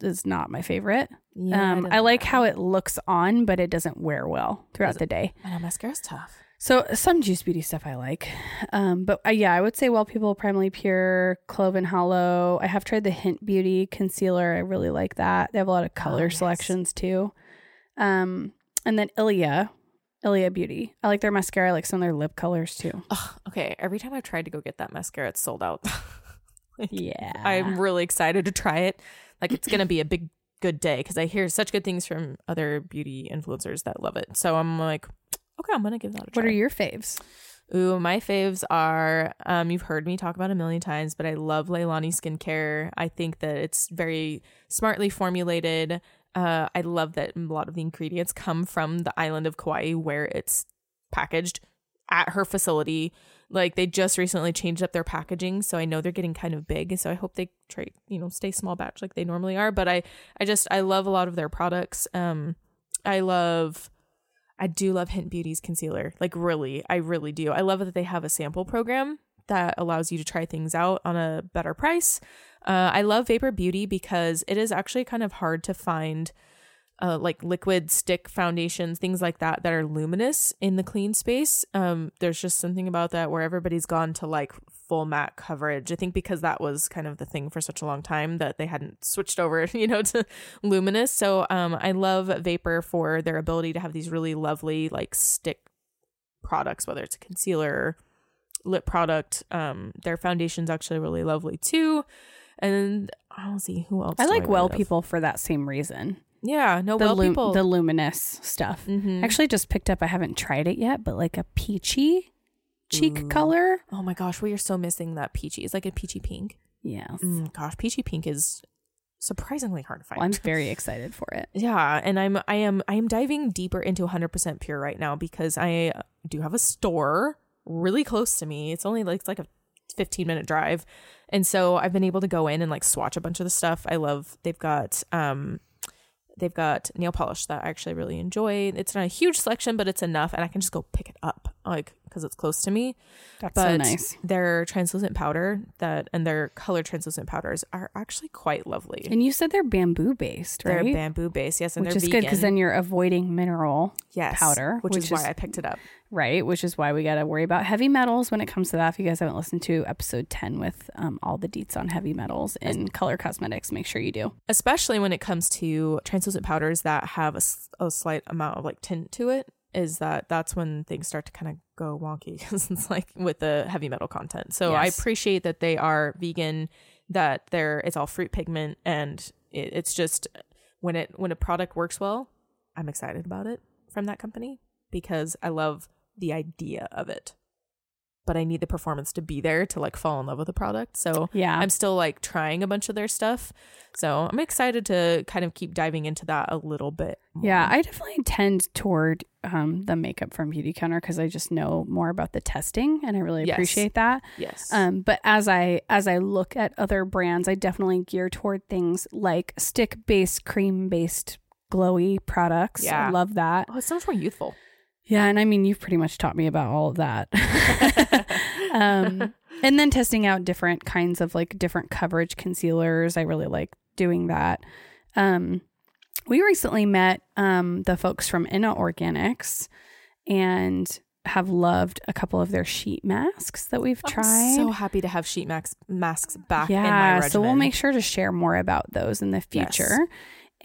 is not my favorite. um, I, like how it looks on, but it doesn't wear well throughout the day. I know mascara's tough. So some Juice Beauty stuff I like, um, but uh, yeah, I would say Well People, Primally Pure, Clove and Hallow. I have tried the Hint Beauty concealer. I really like that. They have a lot of color Oh, yes. selections too. Um, and then Ilia, Ilia Beauty. I like their mascara. I like some of their lip colors too. Ugh, okay, every time I've tried to go get that mascara, it's sold out. Like, Yeah, I'm really excited to try it. Like it's gonna be a big good day because I hear such good things from other beauty influencers that love it. So I'm like, okay, I'm gonna give that a try. What are your faves? Ooh, my faves are um you've heard me talk about a million times, but I love Leahlani skincare. I think that it's very smartly formulated. Uh I love that a lot of the ingredients come from the island of Kauai where it's packaged at her facility. Like they just recently changed up their packaging, so I know they're getting kind of big. So I hope they try, you know, stay small batch like they normally are. But I, I just I love a lot of their products. Um, I love, I do love Hint Beauty's concealer. Like really, I really do. I love that they have a sample program that allows you to try things out on a better price. Uh, I love Vapour Beauty because it is actually kind of hard to find uh, like liquid stick foundations, things like that, that are luminous in the clean space. Um, there's just something about that where everybody's gone to like full matte coverage. I think because that was kind of the thing for such a long time that they hadn't switched over, you know, to luminous. So um, I love Vapour for their ability to have these really lovely like stick products, whether it's a concealer, lip product. Um, their foundation's actually really lovely too. And I'll see who else. I like really Well? People for that same reason. Yeah, no, The well lum- people. the luminous stuff. Mhm. Actually, just picked up. I haven't tried it yet, but like a peachy cheek color. Oh my gosh, we are so missing that peachy. It's like a peachy pink. Yes. Mm, gosh, peachy pink is surprisingly hard to find. Well, I'm very excited for it. yeah, and I'm I am I am diving deeper into 100% pure right now because I do have a store really close to me. It's only like it's like a 15 minute drive. And so I've been able to go in and like swatch a bunch of the stuff. I love they've got um they've got nail polish that I actually really enjoy. It's not a huge selection, but it's enough and I can just go pick it up. Like because it's close to me. That's But so nice. their translucent powder that and their color translucent powders are actually quite lovely. And you said they're bamboo based, right? they're bamboo based, yes, and which is vegan. good because then you're avoiding mineral, yes, powder, which, which is why I picked it up. right? Which is why we got to worry about heavy metals when it comes to that. If you guys haven't listened to episode 10 with um, all the deets on heavy metals in color cosmetics, make sure you do. especially when it comes to translucent powders that have a slight amount of like tint to it is that that's when things start to kind of go wonky because it's like with the heavy metal content. So i appreciate that they are vegan that they're it's all fruit pigment and it, it's just when it when a product works well i'm excited about it from that company because i love the idea of it but i need the performance to be there to like fall in love with the product so Yeah. I'm still like trying a bunch of their stuff. So I'm excited to kind of keep diving into that a little bit. more. Yeah, I definitely tend toward um, the makeup from Beautycounter because I just know more about the testing and I really Yes. appreciate that. yes. Um, but as I as I look at other brands, I definitely gear toward things like stick based, cream based, glowy products. Yeah. I love that. oh, it's so much more youthful. Yeah, and I mean you've pretty much taught me about all of that. um, and then testing out different kinds of like different coverage concealers. I really like doing that. Um, we recently met um, the folks from Inna Organics and have loved a couple of their sheet masks that we've tried. I'm so happy to have sheet max masks back in my yeah, so we'll make sure to share more about those in the Yes.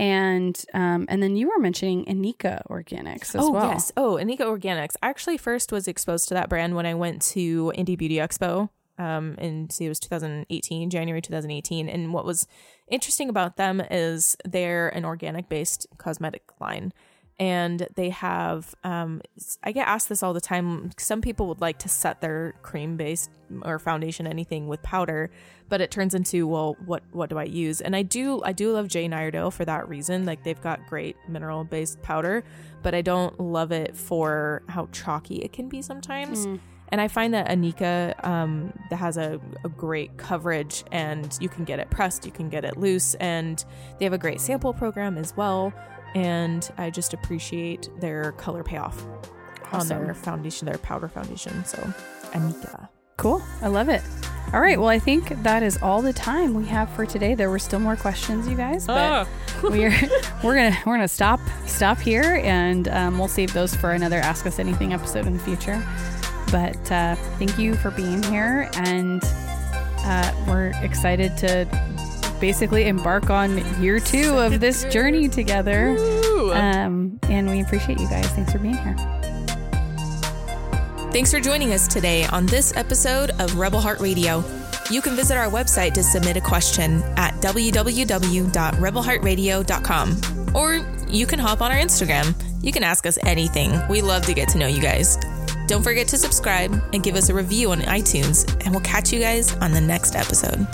And um, and then you were mentioning Inika Organics as oh well. yes. Oh, Inika Organics. I actually first was exposed to that brand when I went to Indie Beauty Expo. Um, and see, it was 2018, January 2018. And what was interesting about them is they're an organic based cosmetic line. And they have, um, I get asked this all the time. Some people would like to set their cream based or foundation anything with powder, but it turns into, well, what what do I use? And I do I do love Jane Iredale for that reason. Like they've got great mineral based powder, but I don't love it for how chalky it can be sometimes. Mm. And I find that Inika um, that has a, a great coverage, and you can get it pressed, you can get it loose, and they have a great sample program as well. And I just appreciate their color payoff on their foundation, their powder foundation. So Inika. Cool. I love it. All right. Well, I think that is all the time we have for today. There were still more questions, you guys, but we're we're gonna we're gonna stop stop here, and um, we'll save those for another Ask Us Anything episode in the future. But uh, thank you for being here, and uh, we're excited to basically embark on year two of this journey together. Um, and we appreciate you guys. Thanks for being here. Thanks for joining us today on this episode of Rebel Heart Radio. You can visit our website to submit a question at www.rebelheartradio.com or you can hop on our Instagram. You can ask us anything. We love to get to know you guys. Don't forget to subscribe and give us a review on iTunes, and we'll catch you guys on the next episode.